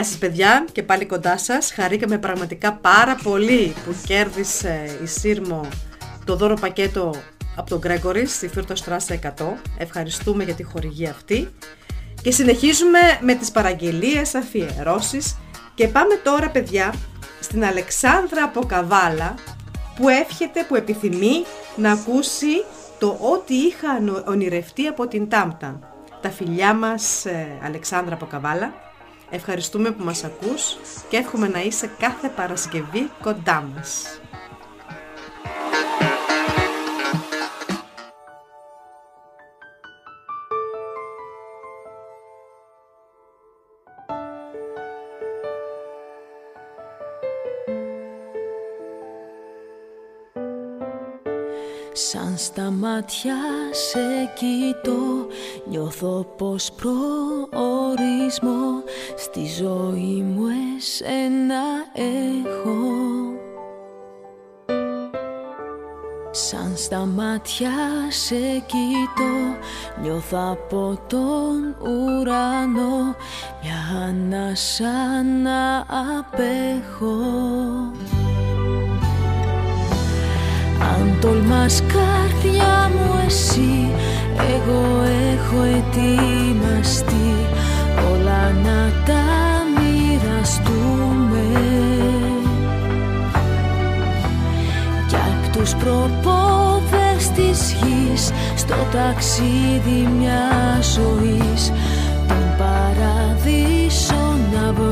Γεια σας παιδιά και πάλι κοντά σας. Χαρήκαμε πραγματικά πάρα πολύ που κέρδισε η Σύρμο το δώρο πακέτο από τον Γκρέγκορη στη Φύρτο Στράσα 100. Ευχαριστούμε για τη χορηγία αυτή. Και συνεχίζουμε με τις παραγγελίες, αφιερώσεις και πάμε τώρα παιδιά στην Αλεξάνδρα από Καβάλα που εύχεται, που επιθυμεί να ακούσει το ό,τι είχα ονειρευτεί από την Τάμπτα. Τα φιλιά μας ε, Αλεξάνδρα από Καβάλα. Ευχαριστούμε που μας ακούς και εύχομαι να είσαι κάθε Παρασκευή κοντά μας. Σαν στα μάτια σε κοιτώ. Νιώθω πως προορισμό Στη ζωή μου εσένα έχω. Σαν στα μάτια σε κοιτώ Νιώθω από τον ουρανό Μια ανάσα να απέχω αν τολμάς καρδιά μου εσύ Εγώ έχω ετοιμαστεί. Όλα να τα μοιραστούμε. Κι απ' τους προπόδες της γης Στο ταξίδι μιας ζωής Τον παραδείσο να βρούμε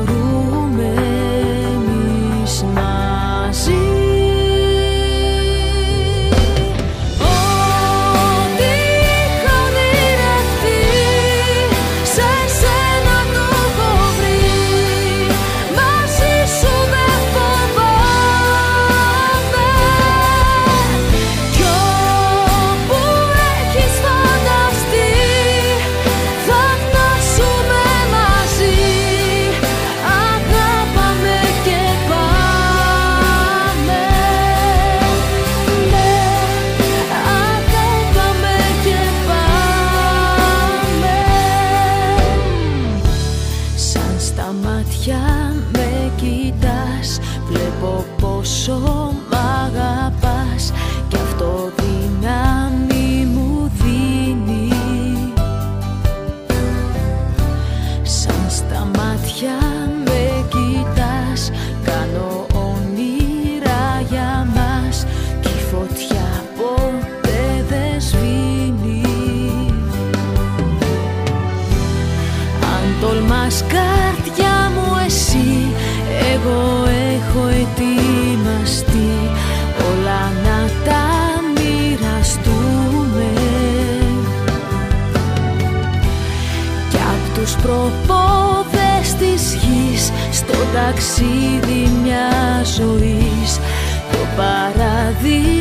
ταξίδι μιας ζωής Το παραδείσο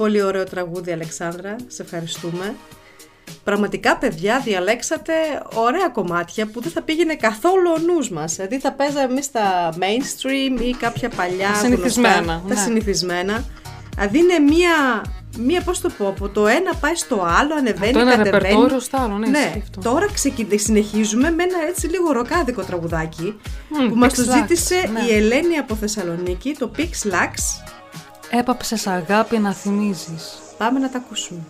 πολύ ωραίο τραγούδι Αλεξάνδρα, σε ευχαριστούμε. πραγματικά παιδιά διαλέξατε ωραία κομμάτια που δεν θα πήγαινε καθόλου ο νους μας. Δηλαδή θα παίζαμε εμείς τα mainstream ή κάποια παλιά Τα συνηθισμένα, γνωστά, ναι. τα συνηθισμένα. Δηλαδή είναι μία, μία πώς το πω, από το ένα πάει στο άλλο, ανεβαίνει, το ένα κατεβαίνει. ρεπερτόριο στο άλλο, ναι, ναι. ισχύει αυτό. Τώρα ξεκι... συνεχίζουμε με ένα έτσι λίγο ροκάδικο τραγουδάκι Μμ, που μας Pix το Lux, ζήτησε ναι. η Ελένη από Θεσσαλονίκη, το Pix Lux. Έπαψες αγάπη να θυμίζεις. Πάμε να τα ακούσουμε.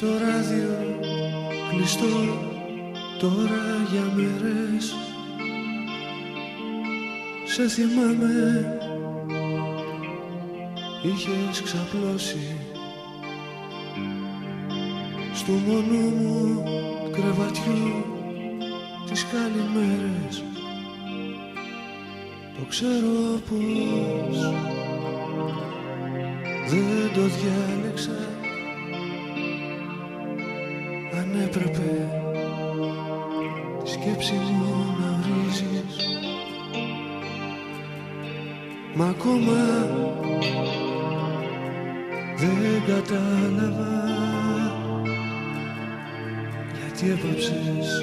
Το ράδιο κλειστό τώρα για μέρες. Σε θυμάμαι είχες ξαπλώσει. Στο μονό μου κρεβατιού τις καλημέρες. Το ξέρω πως δεν το διάλεξα έπρεπε τη σκέψη μου να ορίζεις Μα ακόμα δεν κατάλαβα γιατί έπαψες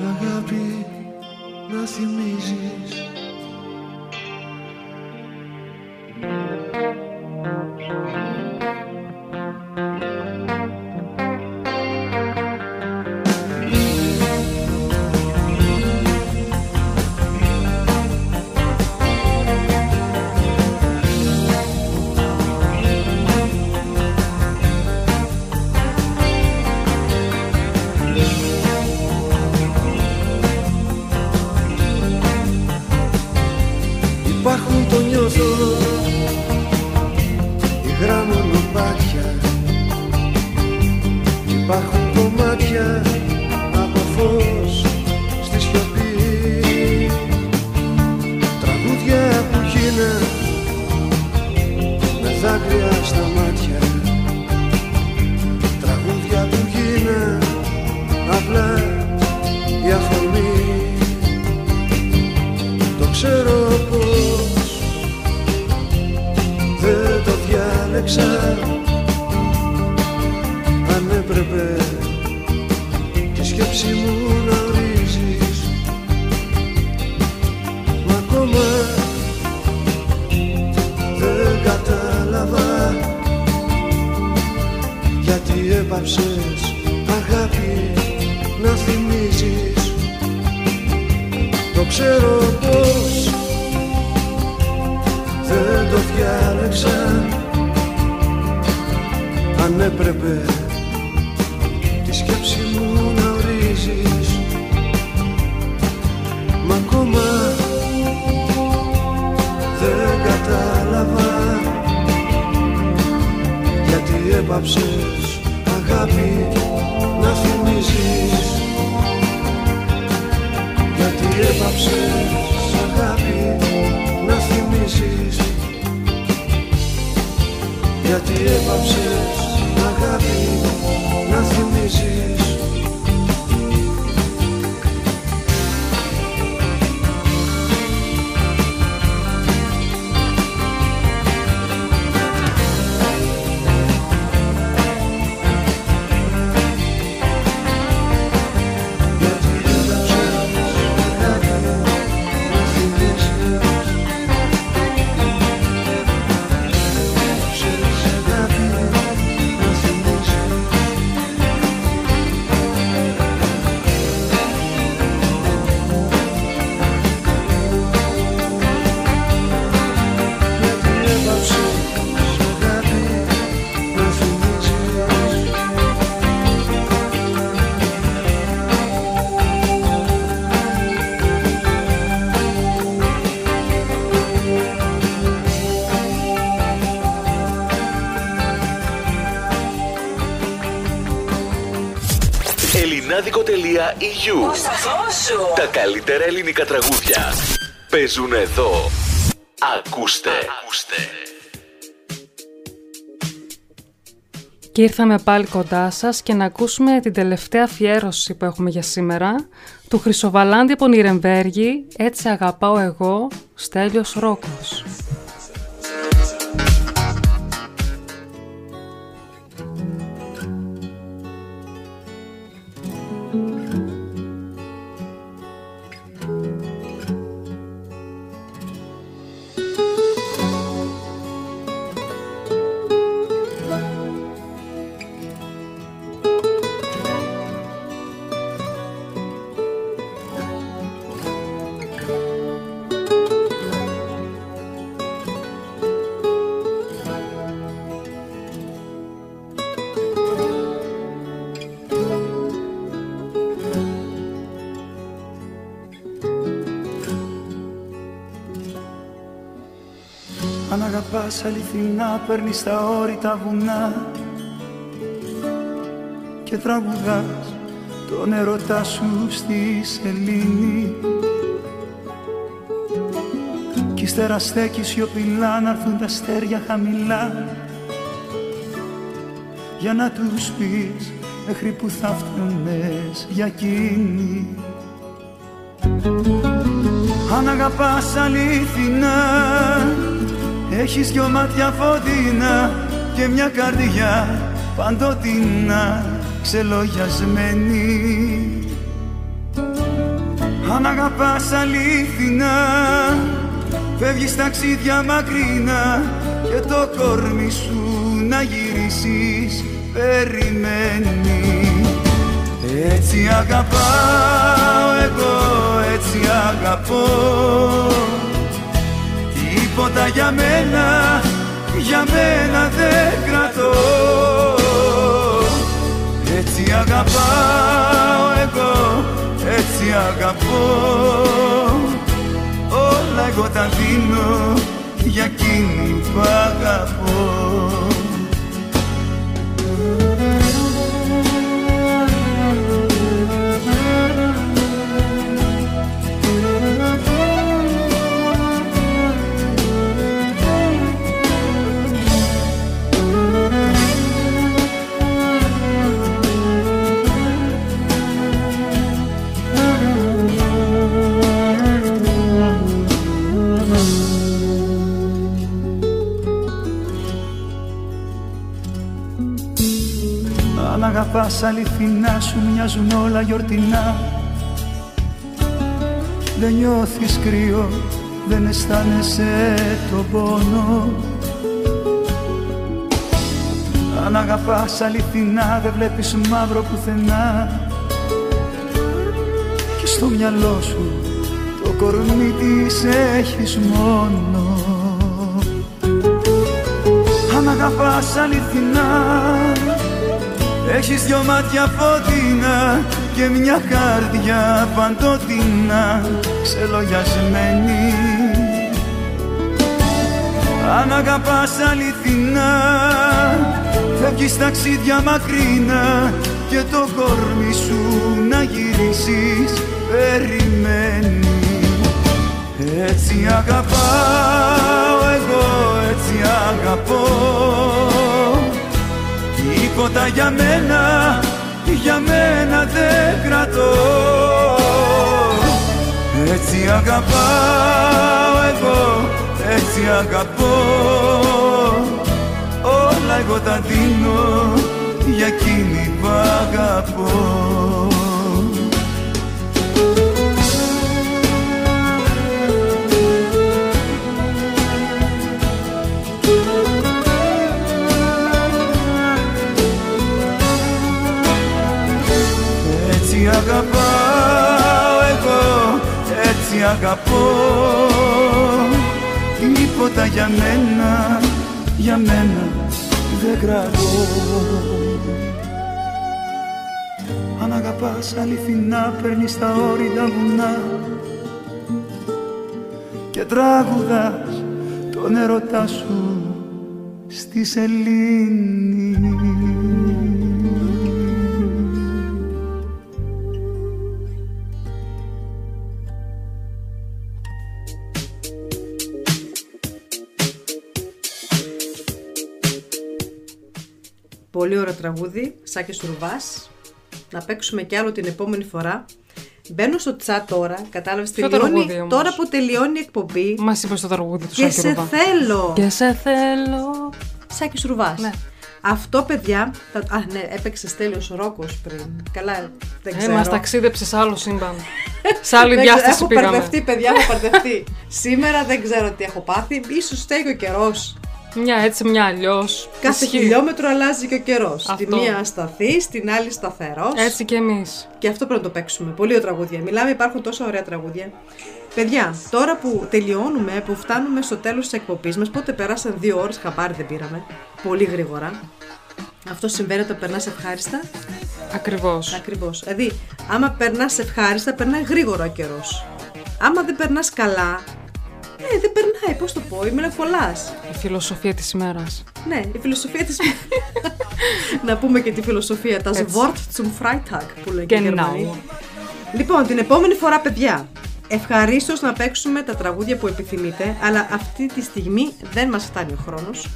αγάπη να θυμίζεις Υπάρχουν κομμάτια από φως στη σιωπή. Τραγούδια που γίναν με δάκρυα στα μάτια. Τραγούδια που γίναν απλά η αφορμή. Το ξέρω πως δεν το διάλεξα. αν έπρεπε τη σκέψη μου να ορίζεις Μα ακόμα δεν κατάλαβα γιατί έπαψες αγάπη να θυμίζεις. Το ξέρω πως δεν το διάλεξα. Αν έπρεπε τη σκέψη μου να ορίζεις Μα ακόμα δεν κατάλαβα γιατί έπαψες αγάπη να θυμίζεις. Γιατί έπαψες αγάπη να θυμίζεις. Γιατί έπαψες αγάπη να Ελληνάδικο.eu Τα καλύτερα ελληνικά τραγούδια παίζουν εδώ. Ακούστε. Ακούστε. Και ήρθαμε πάλι κοντά σας και να ακούσουμε την τελευταία αφιέρωση που έχουμε για σήμερα του Χρυσοβαλάντη από Νιρεμβέργη «Έτσι αγαπάω εγώ» Στέλιος Ρόκος. Αγαπάς αληθινά παίρνεις τα όρη τα βουνά και τραγουδάς τον ερωτά σου στη σελήνη. Κι ύστερα στέκεις σιωπηλά να έρθουν τα αστέρια χαμηλά για να τους πεις μέχρι που θα φτάνες για εκείνη. Αν αγαπάς αλήθινα Έχεις δυο μάτια φωτεινά και μια καρδιά παντοτινά ξελογιασμένη. Αν αγαπάς αλήθινα φεύγεις ταξίδια μακρινά και το κόρμι σου να γυρίσεις περιμένει Έτσι αγαπάω εγώ, έτσι αγαπώ Τίποτα για μένα, για μένα δεν κρατώ. Έτσι αγαπάω εγώ, έτσι αγαπώ. Όλα εγώ τα δίνω για εκείνη που αγαπώ αγαπάς αληθινά σου μοιάζουν όλα γιορτινά. Δεν νιώθεις κρύο, δεν αισθάνεσαι το πόνο. Αν αγαπάς αληθινά δεν βλέπεις μαύρο πουθενά. Και στο μυαλό σου το κορμί της έχεις μόνο. Αν αγαπάς αληθινά Έχεις δυο μάτια φωτεινά και μια καρδιά παντοτινά. Ξελογιασμένη Αν αγαπάς αληθινά φεύγεις ταξίδια μακρινά και το κόρμι σου να γυρίσεις. Περιμένει. Έτσι αγαπάω εγώ, έτσι αγαπώ Τίποτα για μένα, για μένα δεν κρατώ. Έτσι αγαπάω εγώ, έτσι αγαπώ. Όλα εγώ τα δίνω για εκείνη που αγαπώ αγαπώ. Τίποτα για μένα, για μένα δεν κρατώ Αν αγαπάς αληθινά παίρνεις τα όρια βουνά Και τραγουδάς τον ερωτά σου στη σελήνη Πολύ ωραίο τραγούδι, Σάκης Ρουβάς. Να παίξουμε κι άλλο την επόμενη φορά. Μπαίνω στο τσάτ τώρα, κατάλαβες, Ποιο τελειώνει, τραγούδι όμως; τώρα που τελειώνει η εκπομπή Μας είπες το τραγούδι του και Σάκη σε Ρουβάς. θέλω. Και σε θέλω. Σάκης Ρουβάς. Ναι. Αυτό, παιδιά, θα... α, ναι, έπαιξες τέλειος Ρόκος πριν. Καλά, δεν Ε, ξέρω. μας ταξίδεψες σε άλλο σύμπαν. σε άλλη Δεν διάσταση ξέρω, πήγαμε. Έχω μπερδευτεί, παιδιά, έχω μπερδευτεί. Σήμερα δεν ξέρω τι έχω πάθει. Ίσως στέγει ο καιρός. Μια έτσι, μια αλλιώς. Κάθε χιλιόμετρο αλλάζει και ο καιρός. Τη Αυτό. μία ασταθή, στην άλλη σταθερός. Έτσι κι εμείς. Και αυτό πρέπει να το παίξουμε. Πολύ ωραία τραγούδια. Μιλάμε, υπάρχουν τόσα ωραία τραγούδια. Παιδιά, τώρα που τελειώνουμε, που φτάνουμε στο τέλος της εκπομπής μας, πότε περάσαν δύο ώρες, χαμπάρι δεν πήραμε. Πολύ γρήγορα. Αυτό συμβαίνει όταν περνάς ευχάριστα. Ακριβώς. Ακριβώς. Δηλαδή, άμα περνάς ευχάριστα, περνάει γρήγορα ο καιρός. Άμα δεν περνάς καλά, ε, δεν περνάει, πώς το πω, είμαι κολλάς. Η φιλοσοφία της ημέρας. Ναι, η φιλοσοφία της. να πούμε και τη φιλοσοφία. Τα Έτσι. Wort zum Freitag που λένε και οι Genau. Γερμανοί. Λοιπόν, την επόμενη φορά, παιδιά, ευχαρίστως να παίξουμε τα τραγούδια που επιθυμείτε, αλλά αυτή τη στιγμή δεν μας φτάνει ο χρόνος.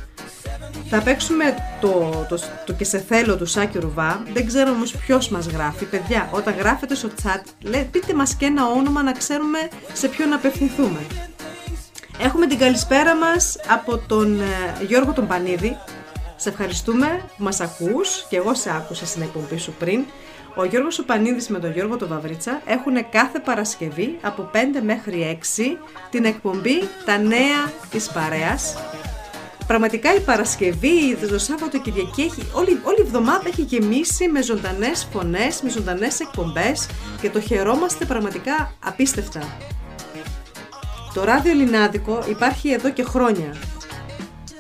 Θα παίξουμε το, το, το και σε θέλω του Σάκη Ρουβά. Δεν ξέρω όμως ποιος μας γράφει. Παιδιά, όταν γράφετε στο chat, λέ, πείτε μας και ένα όνομα να ξέρουμε σε ποιον να απευθυνθούμε. Έχουμε την καλησπέρα μας από τον ε, Γιώργο τον Πανίδη. Σε ευχαριστούμε που μας ακούς και εγώ σε άκουσα στην εκπομπή σου πριν. Ο Γιώργος ο Πανίδης με τον Γιώργο τον Βαβρίτσα έχουν κάθε Παρασκευή από 5 μέχρι 6 την εκπομπή «Τα νέα της παρέας». Πραγματικά η Παρασκευή, το Σάββατο Κυριακή, έχει, όλη, όλη η εβδομάδα έχει γεμίσει με ζωντανές φωνές, με ζωντανές εκπομπές και το χαιρόμαστε πραγματικά απίστευτα. Το ράδιο Ελληνάδικο υπάρχει εδώ και χρόνια.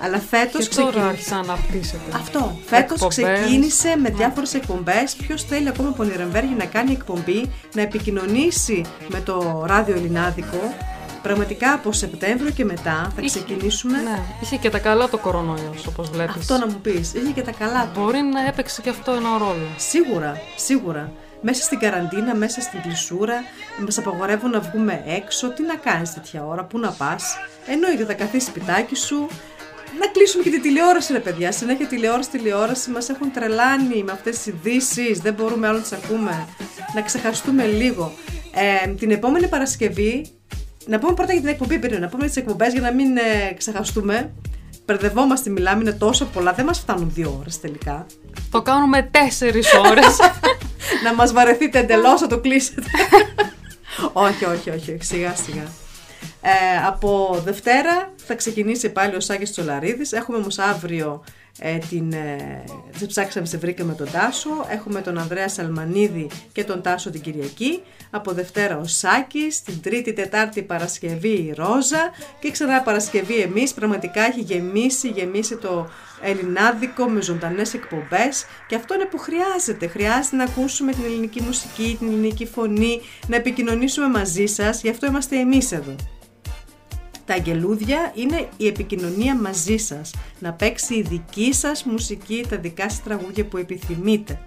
Αλλά φέτος Και τώρα ξεκίνησε. άρχισε να αναπτύσσεται. Αυτό. Φέτος Εκπομπές. ξεκίνησε με διάφορες εκπομπές. Ποιος θέλει ακόμα από Νιρεμβέργη να κάνει εκπομπή, να επικοινωνήσει με το ράδιο Ελληνάδικο. Πραγματικά από Σεπτέμβριο και μετά θα Είχε- ξεκινήσουμε. Ναι, είχε και τα καλά το κορονοϊός, όπως βλέπεις. Αυτό να μου πεις. Είχε και τα καλά του. Μπορεί να έπαιξε και αυτό ένα ρόλο. Σίγουρα, σίγουρα. Μέσα στην καραντίνα, μέσα στην κλεισούρα, μας απαγορεύουν να βγούμε έξω. Τι να κάνεις τέτοια ώρα, πού να πας; Εννοείται, θα καθίσει σπιτάκι σου. Να κλείσουμε και τη τηλεόραση, ρε παιδιά. Συνέχεια τηλεόραση, τηλεόραση. Μας έχουν τρελάνει με αυτές τις ειδήσεις. Δεν μπορούμε άλλο να τις ακούμε. Να ξεχαστούμε λίγο. Ε, την επόμενη Παρασκευή, να πούμε πρώτα για την εκπομπή πριν, να πούμε τις εκπομπές για να μην ε, ξεχαστούμε. Μπερδευόμαστε, μιλάμε, είναι τόσο πολλά. Δεν μας φτάνουν δύο ώρες τελικά. Το κάνουμε τέσσερις ώρες. να μας βαρεθείτε εντελώς, θα το κλείσετε. όχι, όχι, όχι, όχι, σιγά σιγά. Ε, από Δευτέρα θα ξεκινήσει πάλι ο Σάκης Τσολαρίδης. Έχουμε όμως αύριο ε, την... Ε, σε ψάξαμε, σε βρήκαμε τον Τάσο. Έχουμε τον Ανδρέα Σαλμανίδη και τον Τάσο την Κυριακή. Από Δευτέρα ο Σάκης, την Τρίτη, Τετάρτη, Παρασκευή η Ρόζα και ξανά Παρασκευή εμείς. Πραγματικά έχει γεμίσει, γεμίσει το ελληνάδικο με ζωντανές εκπομπές και αυτό είναι που χρειάζεται. Χρειάζεται να ακούσουμε την ελληνική μουσική, την ελληνική φωνή, να επικοινωνήσουμε μαζί σας. Γι' αυτό είμαστε εμείς εδώ. Τα αγγελούδια είναι η επικοινωνία μαζί σας. Να παίξει η δική σας μουσική, τα δικά σας τραγούδια που επιθυμείτε.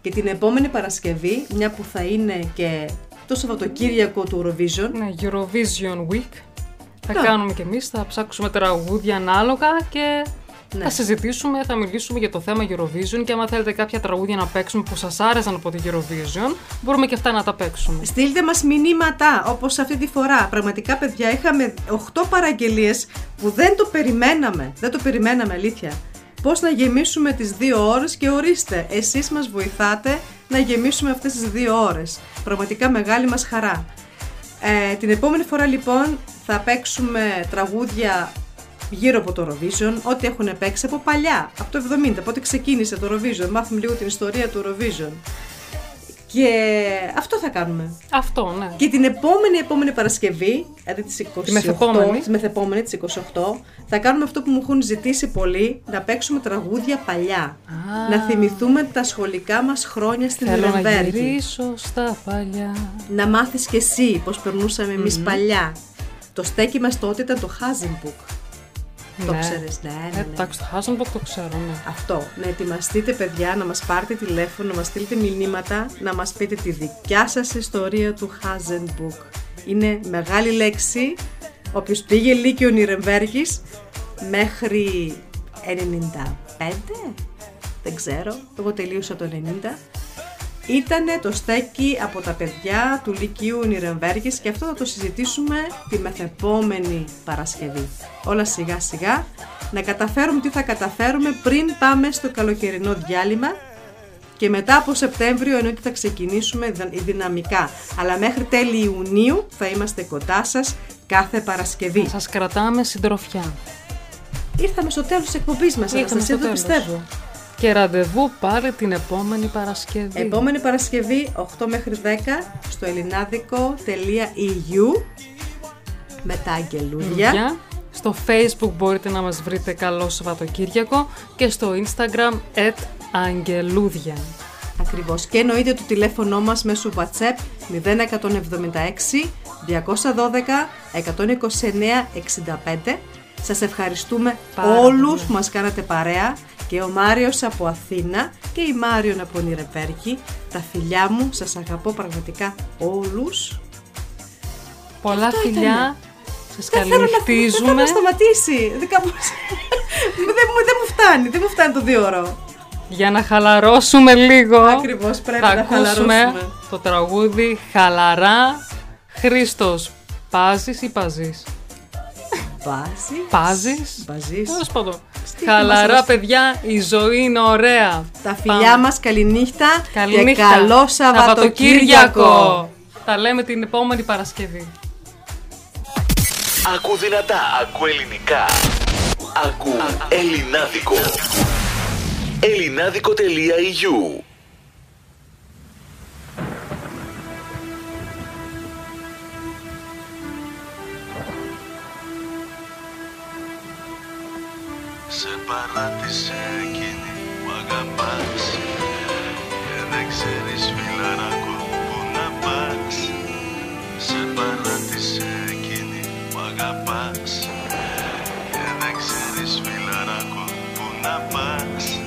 Και την επόμενη Παρασκευή, μια που θα είναι και το Σαββατοκύριακο του Eurovision, ναι, Eurovision Week. Θα Ναι. κάνουμε κι εμείς, θα ψάξουμε τραγούδια ανάλογα και Ναι. θα συζητήσουμε, θα μιλήσουμε για το θέμα Eurovision και άμα θέλετε κάποια τραγούδια να παίξουμε που σας άρεσαν από το Eurovision, μπορούμε και αυτά να τα παίξουμε. Στείλτε μας μηνύματα όπως αυτή τη φορά. Πραγματικά παιδιά είχαμε 8 παραγγελίες που δεν το περιμέναμε. Δεν το περιμέναμε αλήθεια. Πώς να γεμίσουμε τις 2 ώρες και ορίστε, εσείς μας βοηθάτε να γεμίσουμε αυτές τις 2 ώρες. Πραγματικά μεγάλη μας χαρά. Ε, την επόμενη φορά λοιπόν θα παίξουμε τραγούδια γύρω από το Eurovision, ό,τι έχουν παίξει από παλιά, από το 70, πότε ξεκίνησε το Eurovision, μάθουμε λίγο την ιστορία του Eurovision. Και αυτό θα κάνουμε. Αυτό, ναι. Και την επόμενη επόμενη Παρασκευή, δηλαδή τις 28, Τη μεθεπόμενη. τη μεθεπόμενη, τις 28, θα κάνουμε αυτό που μου έχουν ζητήσει πολύ, να παίξουμε τραγούδια παλιά. Να θυμηθούμε τα σχολικά μας χρόνια στην Θέλω να Νιρεμβέργη. γυρίσω στα παλιά. Να μάθεις και εσύ πώς περνούσαμε εμείς παλιά. Το στέκι μας τότε ήταν το Hazenbook. Το Ναι. ξέρεις, ναι, ναι, Ε, ναι. Εντάξει, το Hasenbock το ξέρω, ναι. Αυτό, να ετοιμαστείτε παιδιά, να μας πάρετε τηλέφωνο, να μας στείλετε μηνύματα, να μας πείτε τη δικιά σας ιστορία του Hazenbook. Είναι μεγάλη λέξη, όποιος πήγε Λύκειο Νιρεμβέργης μέχρι 95, δεν ξέρω, εγώ τελείωσα το 90. Ήτανε το στέκι από τα παιδιά του Λυκείου Νιρεμβέργης και αυτό θα το συζητήσουμε τη μεθεπόμενη Παρασκευή. Όλα σιγά σιγά να καταφέρουμε τι θα καταφέρουμε πριν πάμε στο καλοκαιρινό διάλειμμα και μετά από Σεπτέμβριο εννοείται θα ξεκινήσουμε δυ- δυναμικά. Αλλά μέχρι τέλη Ιουνίου θα είμαστε κοντά σας κάθε Παρασκευή. Σας κρατάμε συντροφιά. Ήρθαμε στο τέλος της εκπομπής μας, Ήρθαμε Αναστασία, στο το τέλος. πιστεύω. Και ραντεβού πάλι την επόμενη Παρασκευή. Επόμενη Παρασκευή 8 μέχρι 10 στο ελληνάδικο.eu με τα αγγελούδια. Δουλειά. Στο facebook μπορείτε να μας βρείτε καλό Σαββατοκύριακο και στο instagram at αγγελούδια. Ακριβώς. Και εννοείται το τηλέφωνο μας μέσω WhatsApp 0176 212 129 65. Σας ευχαριστούμε Πάρα όλους πολύ. που μας κάνατε παρέα και ο Μάριος από Αθήνα και η Μάριον από Νιρεβέρκη. Τα φιλιά μου, σας αγαπώ πραγματικά όλους. Πολλά Αυτό φιλιά. ήτανε. Σας Δεν θέλω να- Δεν καληνυχτίζουμε. θέλω να σταματήσει. Δεν, κάπως... δεν, μου, δεν μου φτάνει, δεν μου φτάνει το δύο ώρο. Για να χαλαρώσουμε λίγο. Ακριβώς, πρέπει θα να ακούσουμε χαλαρώσουμε. το τραγούδι Χαλαρά Χρήστος. Πάζεις ή παζείς; Βάζει. Πάζεις. Παζείς. Τέλος πάντων. Στείλτε Χαλαρά μας, παιδιά, η ζωή είναι ωραία. Τα φιλιά μας, καληνύχτα Καληνύχτα. και καλό Σαββατοκύριακο. Τα λέμε την επόμενη Παρασκευή. Ακού δυνατά, ακού ελληνικά. Ακού ελληνάδικο. ελληνάδικο.eu Σε παράτησε εκείνη που αγαπάς. Και δεν ξέρεις φιλαράκο που να πας. Σε παράτησε εκείνη που αγαπάς. Και δεν ξέρεις φιλαράκο που να πας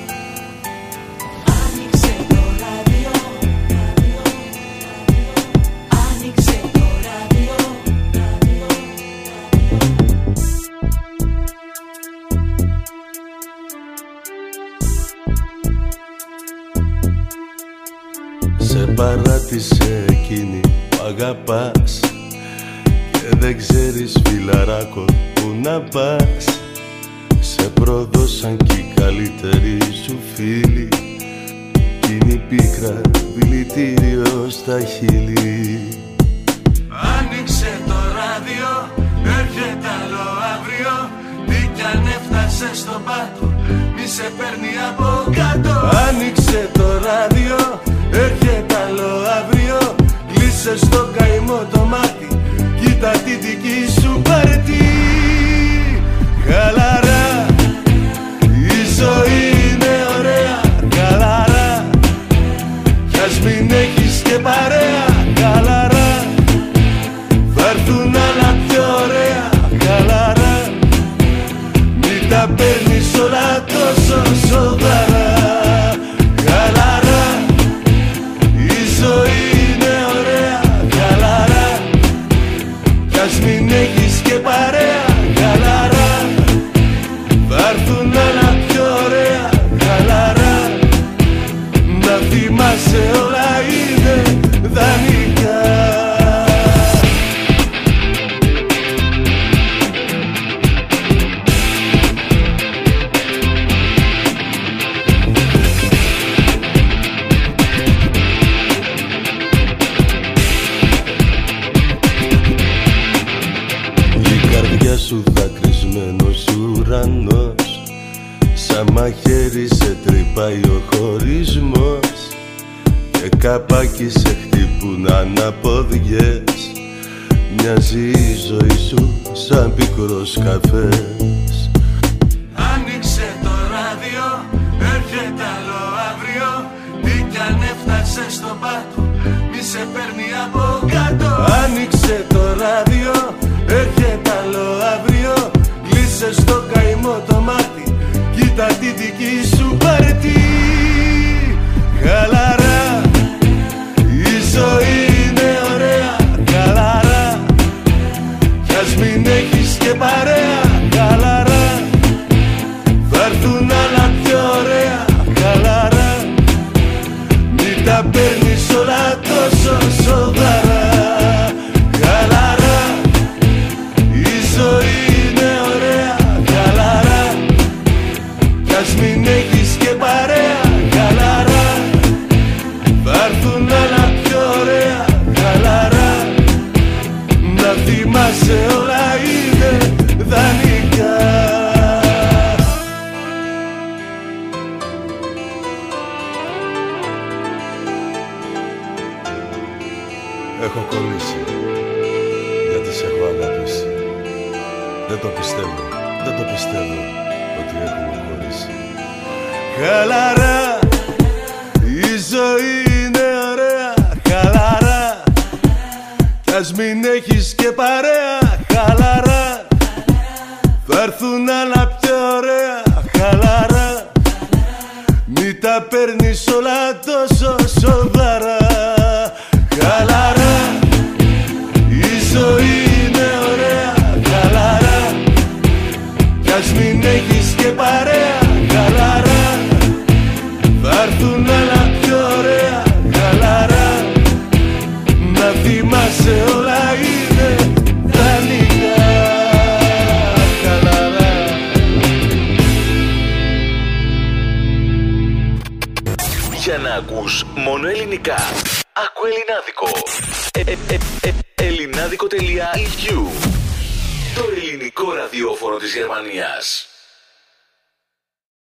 παράτησε εκείνη που αγαπάς. Και δεν ξέρεις φιλαράκο που να πας. Σε προδώσαν κι οι καλύτεροι σου φίλοι. Κι είναι η πίκρα δηλητήριο στα χείλη. Άνοιξε αν έφτασε στον πάτο, μη σε παίρνει από κάτω. Άνοιξε το ράδιο, έρχεται άλλο αύριο. Κλείσε στο καημό το μάτι, κοίτα τη δική σου πάρτι. Χαλαρά, η ζωή